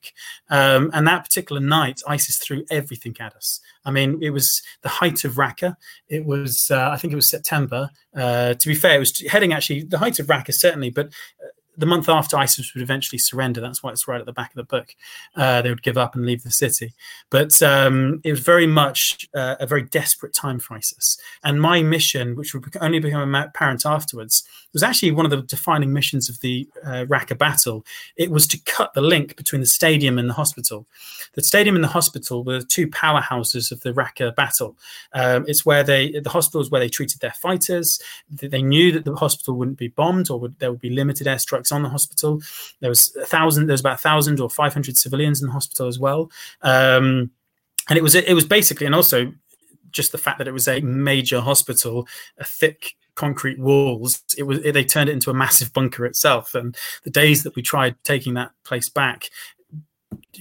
Um, and that particular night, ISIS threw everything at us. I mean, it was the height of Raqqa. It was, uh, I think it was September. Uh, to be fair, it was heading actually the height of Raqqa, certainly, but the month after ISIS would eventually surrender. That's why it's right at the back of the book. Uh, they would give up and leave the city. But um, it was very much uh, a very desperate time for ISIS. And my mission, which would only become apparent afterwards, was actually one of the defining missions of the uh, Raqqa battle. It was to cut the link between the stadium and the hospital. The stadium and the hospital were two powerhouses of the Raqqa battle. Um, it's where they, the hospital is where they treated their fighters. They knew that the hospital wouldn't be bombed or would, there would be limited airstrikes on the hospital. There was a thousand. There was about a thousand or five hundred civilians in the hospital as well. Um, and it was it was basically, and also just the fact that it was a major hospital, a thick concrete walls it was it, they turned it into a massive bunker itself and the days that we tried taking that place back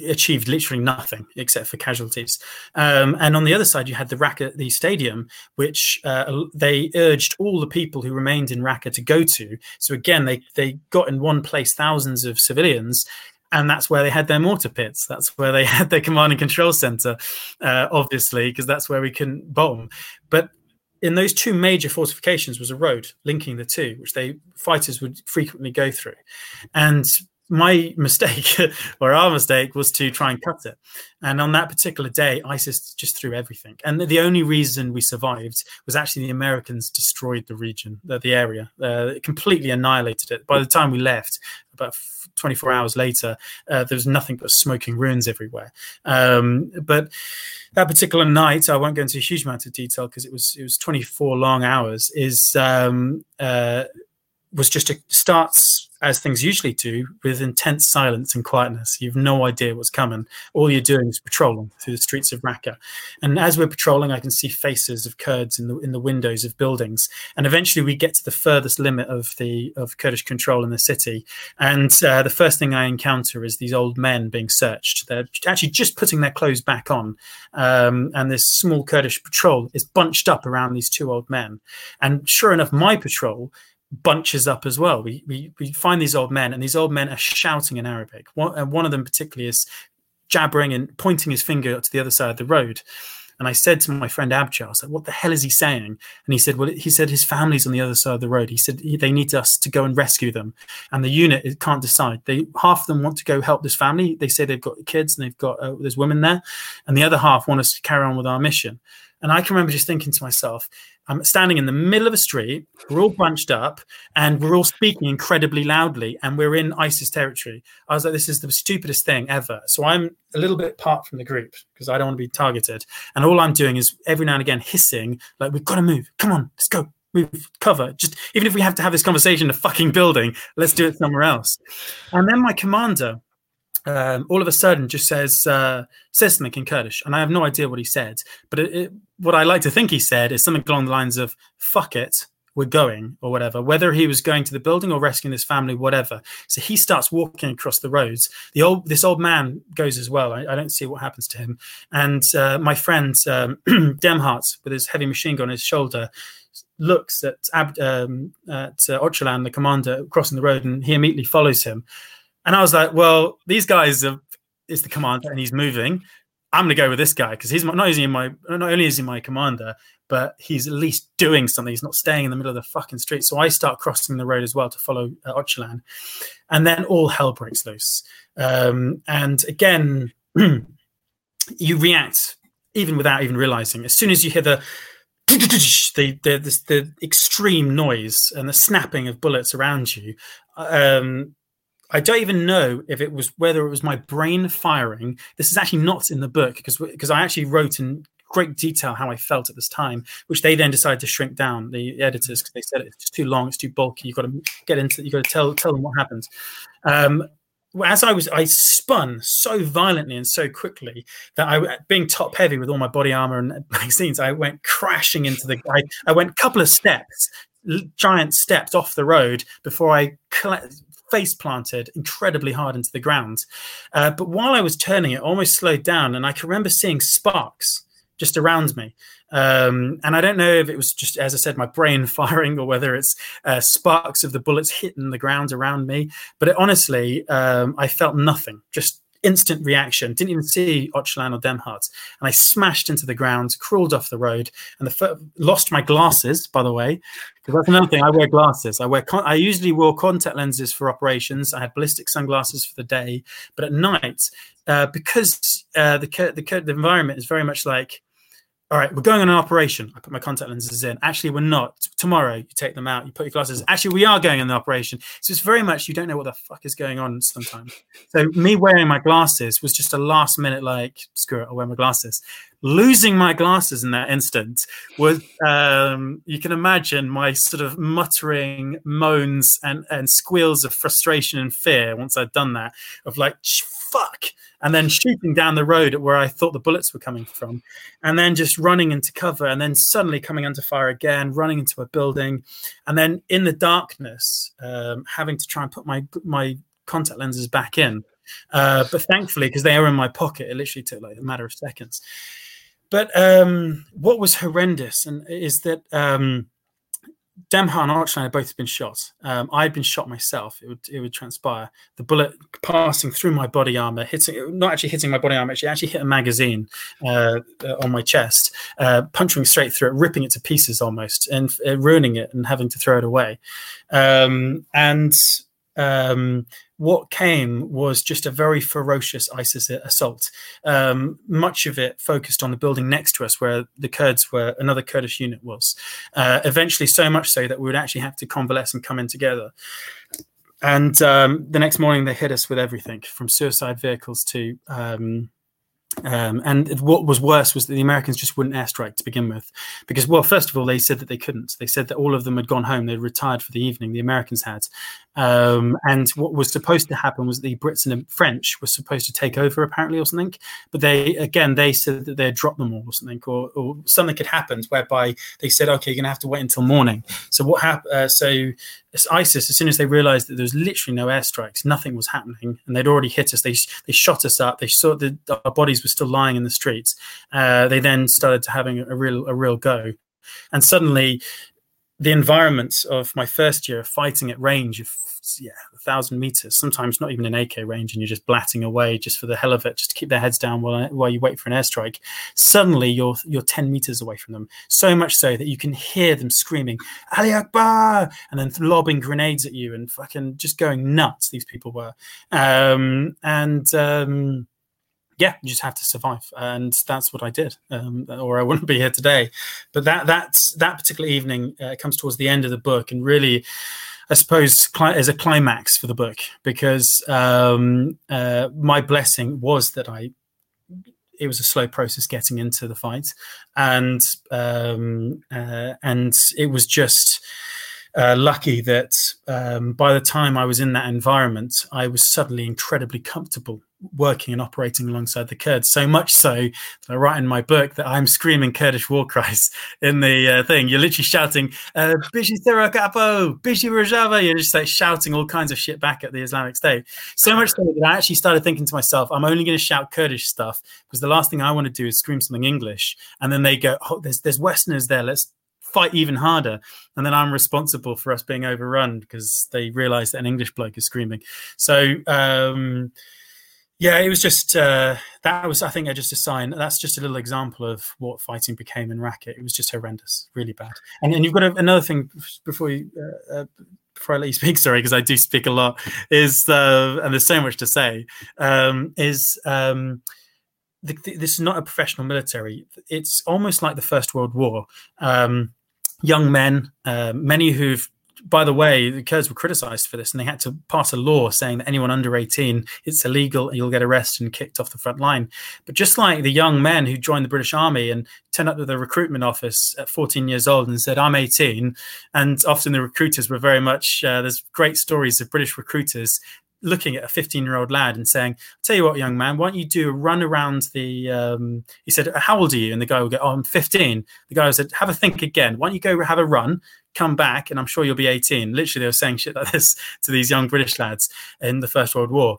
achieved literally nothing except for casualties. Um, and on the other side, you had the Raqqa, the stadium, which uh, they urged all the people who remained in Raqqa to go to. So again, they they got in one place thousands of civilians. And that's where they had their mortar pits. That's where they [laughs] had their command and control center, uh, obviously, because that's where we can bomb. But in those two major fortifications was a road linking the two, which they fighters would frequently go through. And my mistake [laughs] or our mistake was to try and cut it. And on that particular day, ISIS just threw everything. And the only reason we survived was actually the Americans destroyed the region, the, the area, uh, completely annihilated it. By the time we left, about 24 hours later, uh, there was nothing but smoking ruins everywhere. Um, but that particular night, I won't go into a huge amount of detail because it was it was 24 long hours. Is um, uh, was just a starts as things usually do, with intense silence and quietness. You've no idea what's coming. All you're doing is patrolling through the streets of Raqqa. And as we're patrolling, I can see faces of Kurds in the in the windows of buildings. And eventually, we get to the furthest limit of the of Kurdish control in the city. And uh, the first thing I encounter is these old men being searched. They're actually just putting their clothes back on, um, and this small Kurdish patrol is bunched up around these two old men. And sure enough, my patrol bunches up as well. We, we, we find these old men, and these old men are shouting in Arabic. One, and one of them particularly is jabbering and pointing his finger to the other side of the road. And I said to my friend Abjar, I said, what the hell is he saying? And he said, well, he said his family's on the other side of the road. He said they need us to go and rescue them. And the unit can't decide. They half of them want to go help this family. They say they've got kids and they've got uh, there's women there, and the other half want us to carry on with our mission. And I can remember just thinking to myself, I'm standing in the middle of a street. We're all bunched up and we're all speaking incredibly loudly, and we're in ISIS territory. I was like, this is the stupidest thing ever. So I'm a little bit apart from the group because I don't want to be targeted. And all I'm doing is every now and again hissing, like, we've got to move. Come on, let's go. Move, cover. Just even if we have to have this conversation in a fucking building, let's do it somewhere else. And then my commander, um, all of a sudden just says uh, says something in Kurdish, and I have no idea what he said. But it, it, what I like to think he said is something along the lines of "fuck it, we're going" or whatever. Whether he was going to the building or rescuing this family, whatever. So he starts walking across the roads. The old this old man goes as well. I, I don't see what happens to him. And uh, my friend um, [clears throat] Demhart, with his heavy machine gun on his shoulder, looks at um, at uh, the commander, crossing the road, and he immediately follows him. And I was like, well, these guys are is the commander and he's moving. I'm gonna go with this guy because he's not only my not only is he my commander, but he's at least doing something. He's not staying in the middle of the fucking street. So I start crossing the road as well to follow uh, Öcalan, and then all hell breaks loose. Um, and again, [clears throat] you react even without even realizing. As soon as you hear the [clicks tongue] the the, the, the extreme noise and the snapping of bullets around you, um, I don't even know if it was whether it was my brain firing. This is actually not in the book because because I actually wrote in great detail how I felt at this time, which they then decided to shrink down the editors because they said it's too long, it's too bulky. You've got to get into, you've got to tell tell them what happened. Um, as I was, I spun so violently and so quickly that I, being top heavy with all my body armor and [laughs] magazines, I went crashing into the. I, I went a couple of steps, giant steps off the road before I face planted incredibly hard into the ground. Uh, but while I was turning, it almost slowed down, and I can remember seeing sparks just around me. Um, and I don't know if it was just, as I said, my brain [laughs] firing or whether it's uh, sparks of the bullets hitting the ground around me. But it, honestly, um, I felt nothing, just instant reaction. Didn't even see Öcalan or Demhart, and I smashed into the ground, crawled off the road, and the lost my glasses. By the way, because that's another thing. I wear glasses. I wear. Con- I usually wore contact lenses for operations. I had ballistic sunglasses for the day, but at night, uh, because uh, the, the the environment is very much like all right, we're going on an operation. I put my contact lenses in. Actually, we're not. Tomorrow, you take them out, you put your glasses. Actually, we are going on the operation. So it's very much you don't know what the fuck is going on sometimes. So me wearing my glasses was just a last minute like screw it, I'll wear my glasses. Losing my glasses in that instant was um, you can imagine my sort of muttering moans and and squeals of frustration and fear once I'd done that of like fuck and then shooting down the road at where I thought the bullets were coming from, and then just running into cover, and then suddenly coming under fire again, running into a building, and then in the darkness, um, having to try and put my my contact lenses back in. Uh, but thankfully, because they are in my pocket, it literally took like a matter of seconds. But um, what was horrendous and is that um, Demhart and Öcalan had both been shot. Um, I had been shot myself. It would it would transpire. The bullet passing through my body armor, hitting not actually hitting my body armor, actually actually hit a magazine uh, on my chest, uh, puncturing straight through it, ripping it to pieces almost, and uh, ruining it, and having to throw it away. Um, and um, what came was just a very ferocious ISIS assault. Um, much of it focused on the building next to us, where the Kurds were, another Kurdish unit was. Uh, eventually, so much so that we would actually have to convalesce and come in together. And um, the next morning, they hit us with everything from suicide vehicles to um, Um, and what was worse was that the Americans just wouldn't airstrike to begin with, because well, first of all, they said that they couldn't. They said that all of them had gone home; they'd retired for the evening. The Americans had, um, and what was supposed to happen was the Brits and the French were supposed to take over, apparently, or something. But they again, they said that they had dropped them all, or something, or, or something had happened whereby they said, "Okay, you're going to have to wait until morning." So what happened? Uh, so ISIS, as soon as they realized that there was literally no airstrikes, nothing was happening, and they'd already hit us, they they shot us up. They saw that our bodies were still lying in the streets. Uh, they then started to having a real a real go, and suddenly the environment of my first year fighting at range of yeah a thousand meters sometimes not even an ak range and you're just blatting away just for the hell of it just to keep their heads down while, while you wait for an airstrike suddenly you're you're 10 meters away from them. So much so that you can hear them screaming ali akbar! and then lobbing grenades at you and fucking just going nuts these people were. Um, and um, yeah, you just have to survive, and that's what I did, um, or I wouldn't be here today. But that that's that particular evening uh, comes towards the end of the book, and really, I suppose, cli- as a climax for the book because um, uh, my blessing was that I. It was a slow process getting into the fight, and um, uh, and it was just uh, lucky that um, by the time I was in that environment, I was suddenly incredibly comfortable working and operating alongside the Kurds. So much so that I write in my book that I'm screaming Kurdish war cries [laughs] in the uh, thing. You're literally shouting, uh, Bishi Sirakapo, Bishi Rojava. You're just like shouting all kinds of shit back at the Islamic State. So much so that I actually started thinking to myself, I'm only going to shout Kurdish stuff because the last thing I want to do is scream something English. And then they go, oh, there's, there's Westerners there. Let's fight even harder. And then I'm responsible for us being overrun because they realize that an English bloke is screaming. So, um, yeah, it was just uh, that was I think just a sign. That's just a little example of what fighting became in Raqqa. It was just horrendous, really bad. And, and you've got a, another thing before you. Uh, uh, before I let you speak, [laughs] sorry, because I do speak a lot, is uh, and there's so much to say. Um, is um, the, the, this is not a professional military? It's almost like the First World War. Um, young men, uh, many who've by the way, the Kurds were criticized for this, and they had to pass a law saying that anyone under 18, it's illegal, and you'll get arrested and kicked off the front line. But just like the young men who joined the British Army and turned up to the recruitment office at 14 years old and said, I'm 18, and often the recruiters were very much, uh, there's great stories of British recruiters looking at a 15 year old lad and saying, Tell you what, young man, why don't you do a run around the. Um, he said, How old are you? And the guy will go, Oh, I'm 15. The guy said, Have a think again. Why don't you go have a run, come back, and I'm sure you'll be 18. Literally, they were saying shit like this to these young British lads in the First World War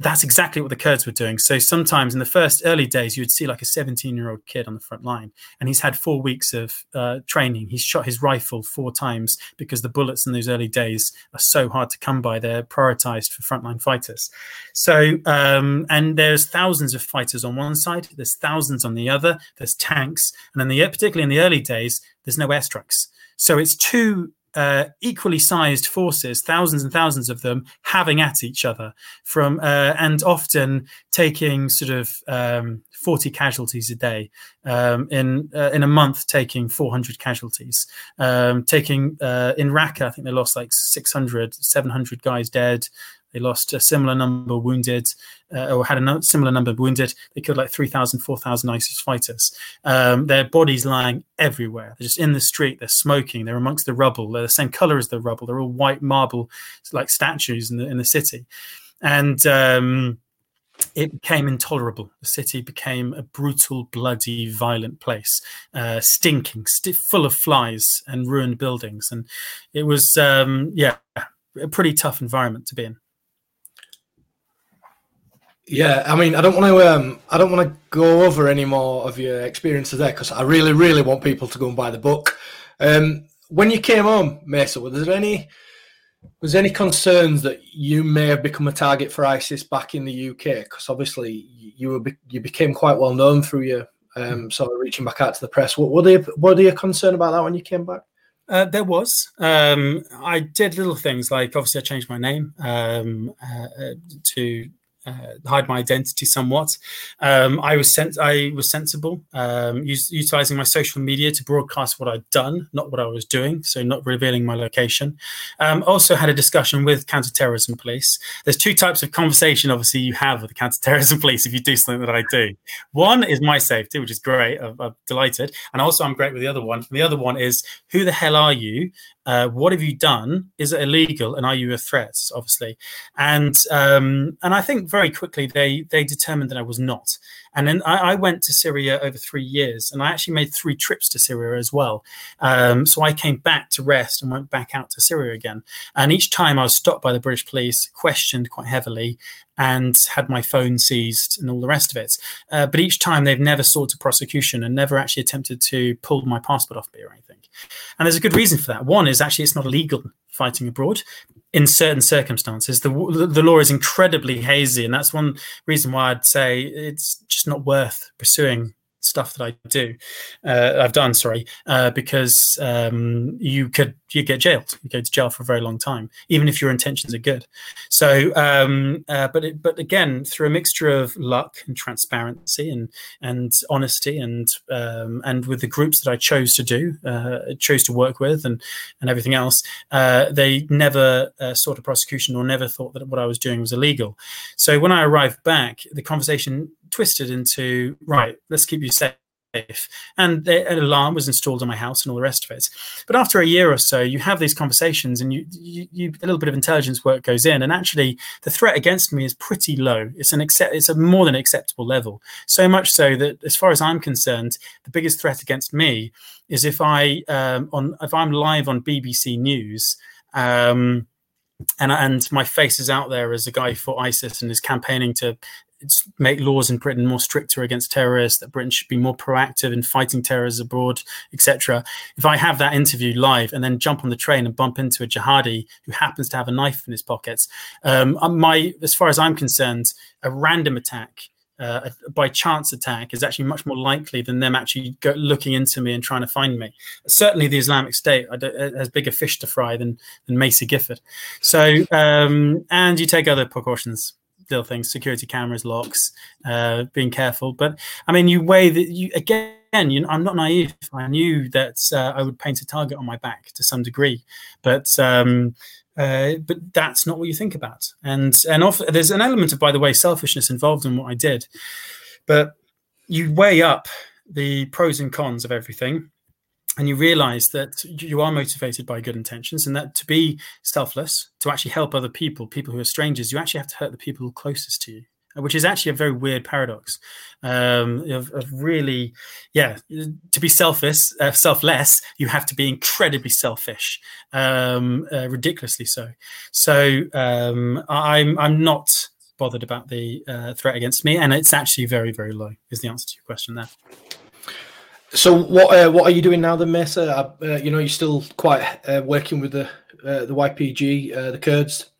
that's exactly what the Kurds were doing. So sometimes in the first early days, you would see like a 17 year old kid on the front line, and he's had four weeks of uh, training. He's shot his rifle four times because the bullets in those early days are so hard to come by. They're prioritized for frontline fighters. So, um, and there's thousands of fighters on one side, there's thousands on the other, there's tanks, and then the particularly in the early days, there's no airstrikes. So it's two uh, equally sized forces, thousands and thousands of them, having at each other from uh, and often taking sort of um, 40 casualties a day. Um, in uh, in a month, taking 400 casualties. Um, taking uh, in Raqqa, I think they lost like 600, 700 guys dead. They lost a similar number wounded, uh, or had a similar number wounded. They killed like 3,000, 4,000 ISIS fighters. Um, their bodies lying everywhere. They're just in the street. They're smoking. They're amongst the rubble. They're the same color as the rubble. They're all white marble, like statues in the in the city, and. Um, it became intolerable. The city became a brutal, bloody, violent place, uh, stinking, st- full of flies and ruined buildings, and it was, um, yeah, a pretty tough environment to be in. Yeah, I mean, I don't want to. Um, I don't want to go over any more of your experiences there because I really, really want people to go and buy the book. Um, when you came home, Macer, was there any was there any concerns that you may have become a target for ISIS back in the UK? Because obviously you were you became quite well known through your um, sort of reaching back out to the press. What were they? Were they a concern about that when you came back? Uh, there was. Um, I did little things like obviously I changed my name um, uh, to uh, hide my identity somewhat. Um, I was sent. I was sensible, um, us- utilizing my social media to broadcast what I'd done, not what I was doing. So not revealing my location. Um, also had a discussion with counterterrorism police. There's two types of conversation, obviously, you have with the counterterrorism [laughs] police if you do something that I do. One is my safety, which is great. I'm, I'm delighted, and also I'm great with the other one. The other one is who the hell are you? Uh, what have you done? Is it illegal? And are you a threat? Obviously, and um, and I think very quickly they they determined that I was not. And then I, I, went to Syria over three years, and I actually made three trips to Syria as well. Um, so I came back to rest and went back out to Syria again. And each time I was stopped by the British police, questioned quite heavily, and had my phone seized and all the rest of it. Uh, but each time they've never sought a prosecution and never actually attempted to pull my passport off me or anything. And there's a good reason for that. One is actually it's not illegal fighting abroad in certain circumstances. The, the law is incredibly hazy, and that's one reason why I'd say it's just not worth pursuing stuff that I do, uh, I've done, sorry, uh, because um, you could you get jailed. You go to jail for a very long time, even if your intentions are good. So, um, uh, but it, but again, through a mixture of luck and transparency and and honesty and um, and with the groups that I chose to do, uh, chose to work with, and and everything else, uh, they never uh, sought a prosecution or never thought that what I was doing was illegal. So when I arrived back, the conversation twisted into right, let's keep you safe and an alarm was installed on my house and all the rest of it. But after a year or so you have these conversations and you, you, you, a little bit of intelligence work goes in. And actually the threat against me is pretty low. It's an accept it's a more than acceptable level. So much so that as far as i'm concerned the biggest threat against me is if i um, on if i'm live on bbc news um, and and my face is out there as a guy for ISIS and is campaigning to make laws in Britain more stricter against terrorists, that Britain should be more proactive in fighting terrorists abroad, etc. If I have that interview live and then jump on the train and bump into a jihadi who happens to have a knife in his pockets, um, uh, my, as far as I'm concerned, a random attack uh, by chance attack is actually much more likely than them actually go, looking into me and trying to find me. Certainly, the Islamic State has bigger fish to fry than than Macer Gifford. So, um, and you take other precautions little things, security cameras, locks, uh, being careful. But I mean, you weigh that you again. You know, I'm not naive. I knew that uh, I would paint a target on my back to some degree, but um, uh, but that's not what you think about. And and off, there's an element of, by the way, selfishness involved in what I did. But you weigh up the pros and cons of everything, and you realize that you are motivated by good intentions and that to be selfless to actually help other people people who are strangers you actually have to hurt the people closest to you which is actually a very weird paradox um, of, of, really yeah to be selfish uh, selfless you have to be incredibly selfish um, uh, ridiculously so. So um, i'm i'm not bothered about the uh, threat against me and it's actually very very low is the answer to your question there so what uh, what are you doing now, then, Macer? Uh, you know, you're still quite uh, working with the uh, the YPG, uh, the Kurds.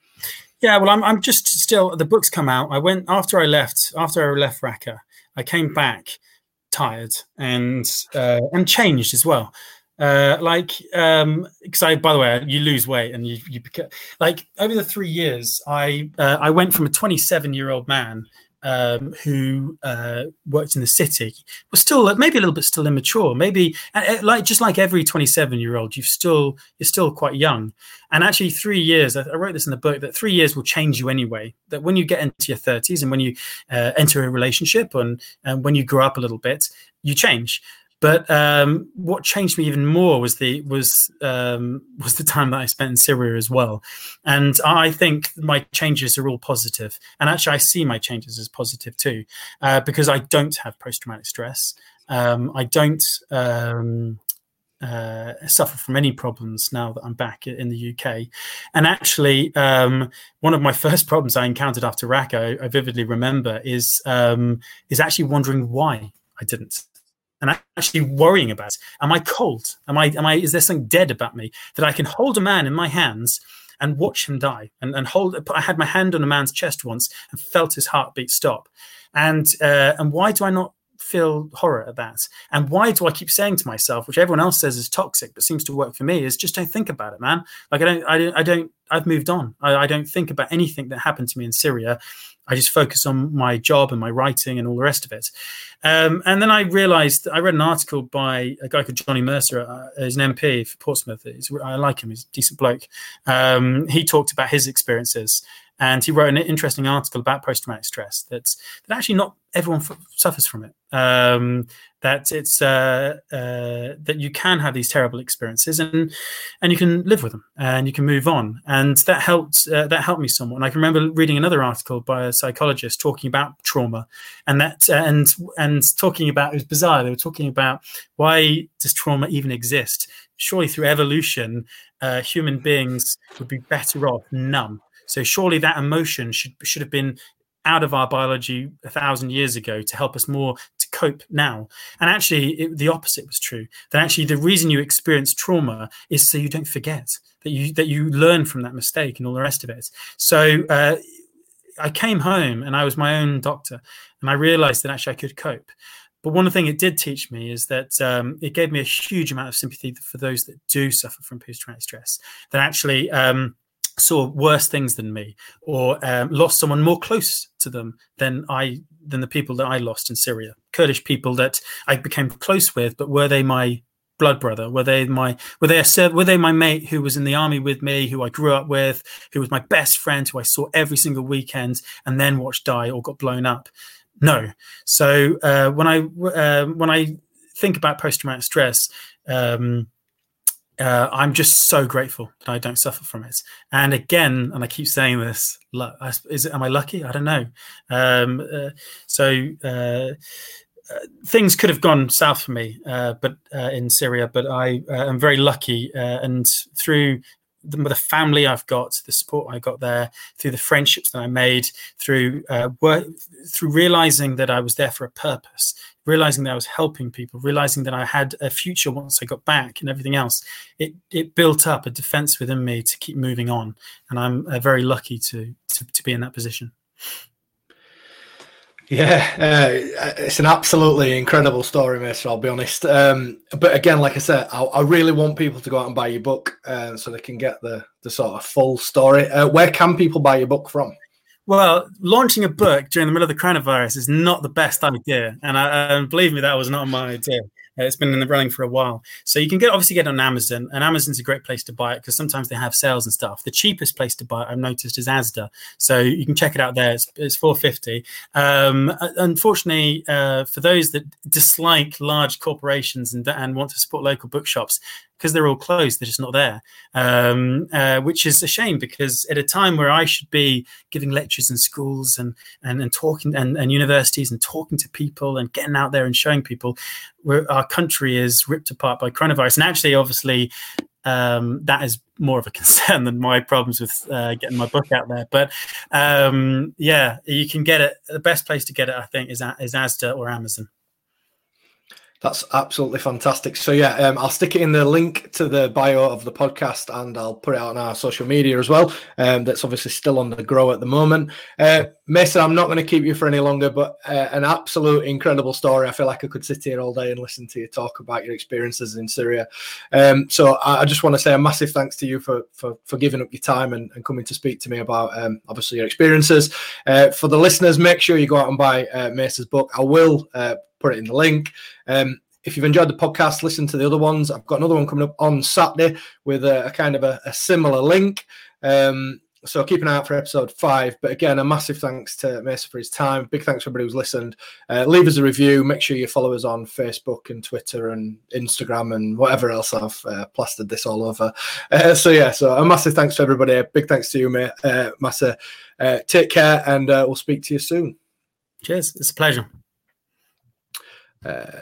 Yeah, well, I'm I'm just still. The books come out. I went after I left after I left Raqqa. I came back tired and uh, and changed as well. like, um, because I, by the way, you lose weight and you, you like over the three years, I, I went from a 27 year old man um, who uh, worked in the city was still maybe a little bit still immature. Maybe like just like every 27 year old, you've still you're still quite young. And actually, three years. I, wrote this in the book that three years will change you anyway. That when you get into your 30s and when you uh, enter a relationship and, and when you grow up a little bit, you change. But um, what changed me even more was the was um, was the time that I spent in Syria as well, and I think my changes are all positive. And actually, I see my changes as positive too, uh, because I don't have post traumatic stress. Um, I don't um, uh, suffer from any problems now that I'm back in the UK. And actually, um, one of my [laughs] first problems I encountered after Raqqa, I, I vividly remember, is um, is actually wondering why I didn't and actually worrying about am i cold? Am i am i is there something dead about me that i can hold a man in my hands and watch him die and, and hold i had my hand on a man's chest once and felt his heartbeat stop. And uh, and why do i not feel horror at that. And why do I keep saying to myself, which everyone else says is toxic, but seems to work for me, is just don't think about it, man. Like I don't, I don't, I don't. I've moved on. I, I don't think about anything that happened to me in Syria. I just focus on my job and my writing and all the rest of it. Um, and then I realized I read an article by a guy called Johnny Mercer, uh, he's an MP for Portsmouth. He's, I like him; he's a decent bloke. Um, he talked about his experiences and he wrote an interesting article about post-traumatic stress. That's that actually not everyone f- suffers from it. Um, that it's uh, uh, that you can have these terrible experiences and and you can live with them and you can move on. And that helped uh, that helped me somewhat. And I can remember reading another article by a psychologist talking about trauma and that uh, and and talking about it was bizarre. They were talking about why does trauma even exist? Surely through evolution, uh, human beings would be better off numb so surely that emotion should should have been out of our biology a thousand years ago to help us more to cope now. And actually, it, the opposite was true. That actually, the reason you experience trauma is so you don't forget that you that you learn from that mistake and all the rest of it. So. Uh, I came home and I was my own doctor, and I realized that actually I could cope. But one thing it did teach me is that um, it gave me a huge amount of sympathy for those that do suffer from post traumatic stress. That actually, um, saw worse things than me or um, lost someone more close to them than I than the people that I lost in Syria. Kurdish people that I became close with, but were they my blood brother? Were they my were they a were they my mate who was in the army with me, who I grew up with, who was my best friend, who I saw every single weekend, and then watched die or got blown up? No. So uh, when I uh, when I think about post traumatic stress. Um, uh, I'm just so grateful that I don't suffer from it. And again, and I keep saying this, is it, am I lucky? I don't know. Um, uh, so uh, uh things could have gone south for me, uh, but uh, in Syria, but I am very lucky. and through the, the, family I've got, the support I got there, through the friendships that I made, through work, through realizing that I was there for a purpose, realizing that I was helping people, realizing that I had a future once I got back and everything else, it it built up a defense within me to keep moving on. And I'm uh, very lucky to, to, to be in that position. Yeah, uh, it's an absolutely incredible story, Macer. I'll be honest. Um, but again, like I said, I, I, really want people to go out and buy your book uh, so they can get the the sort of full story. Uh, where can people buy your book from? Well, launching a book during the middle of the coronavirus is not the best idea, and I, believe me, that was not my idea. Uh, it's been in the running for a while. So you can get obviously get on Amazon, and Amazon's a great place to buy it because sometimes they have sales and stuff. The cheapest place to buy it, I've noticed, is Asda. So you can check it out there. It's, it's four fifty. Um, unfortunately, uh, for those that dislike large corporations and and want to support local bookshops, because they're all closed, they're just not there, um, uh, which is a shame because at a time where I should be giving lectures in schools and and, and talking and, and universities and talking to people and getting out there and showing people, where our country is ripped apart by coronavirus. And actually, obviously, um, that is more of a [laughs] concern than my problems with uh, getting my book out there. But um, yeah, you can get it. The best place to get it, I think, is is Asda or Amazon. That's absolutely fantastic. So yeah, um, I'll stick it in the link to the bio of the podcast, and I'll put it out on our social media as well. Um, that's obviously still on the grow at the moment. Uh, Macer, I'm not going to keep you for any longer, but uh, an absolute incredible story. I feel like I could sit here all day and listen to you talk about your experiences in Syria. Um, so I, I, just want to say a massive thanks to you for for, for giving up your time and, and coming to speak to me about um, obviously your experiences. Uh, for the listeners, make sure you go out and buy uh, Macer's book. I will uh, put it in the link. Um, if you've enjoyed the podcast, listen to the other ones. I've got another one coming up on Saturday with a, a kind of a, a similar link. Um, so keep an eye out for episode five. But again, a massive thanks to Macer for his time. Big thanks to everybody who's listened. Uh, leave us a review. Make sure you follow us on Facebook and Twitter and Instagram and whatever else I've uh, plastered this all over. Uh, so yeah, so a massive thanks to everybody. Big thanks to you, mate. Uh, Macer. Uh, take care, and uh, we'll speak to you soon. Cheers. It's a pleasure. Uh,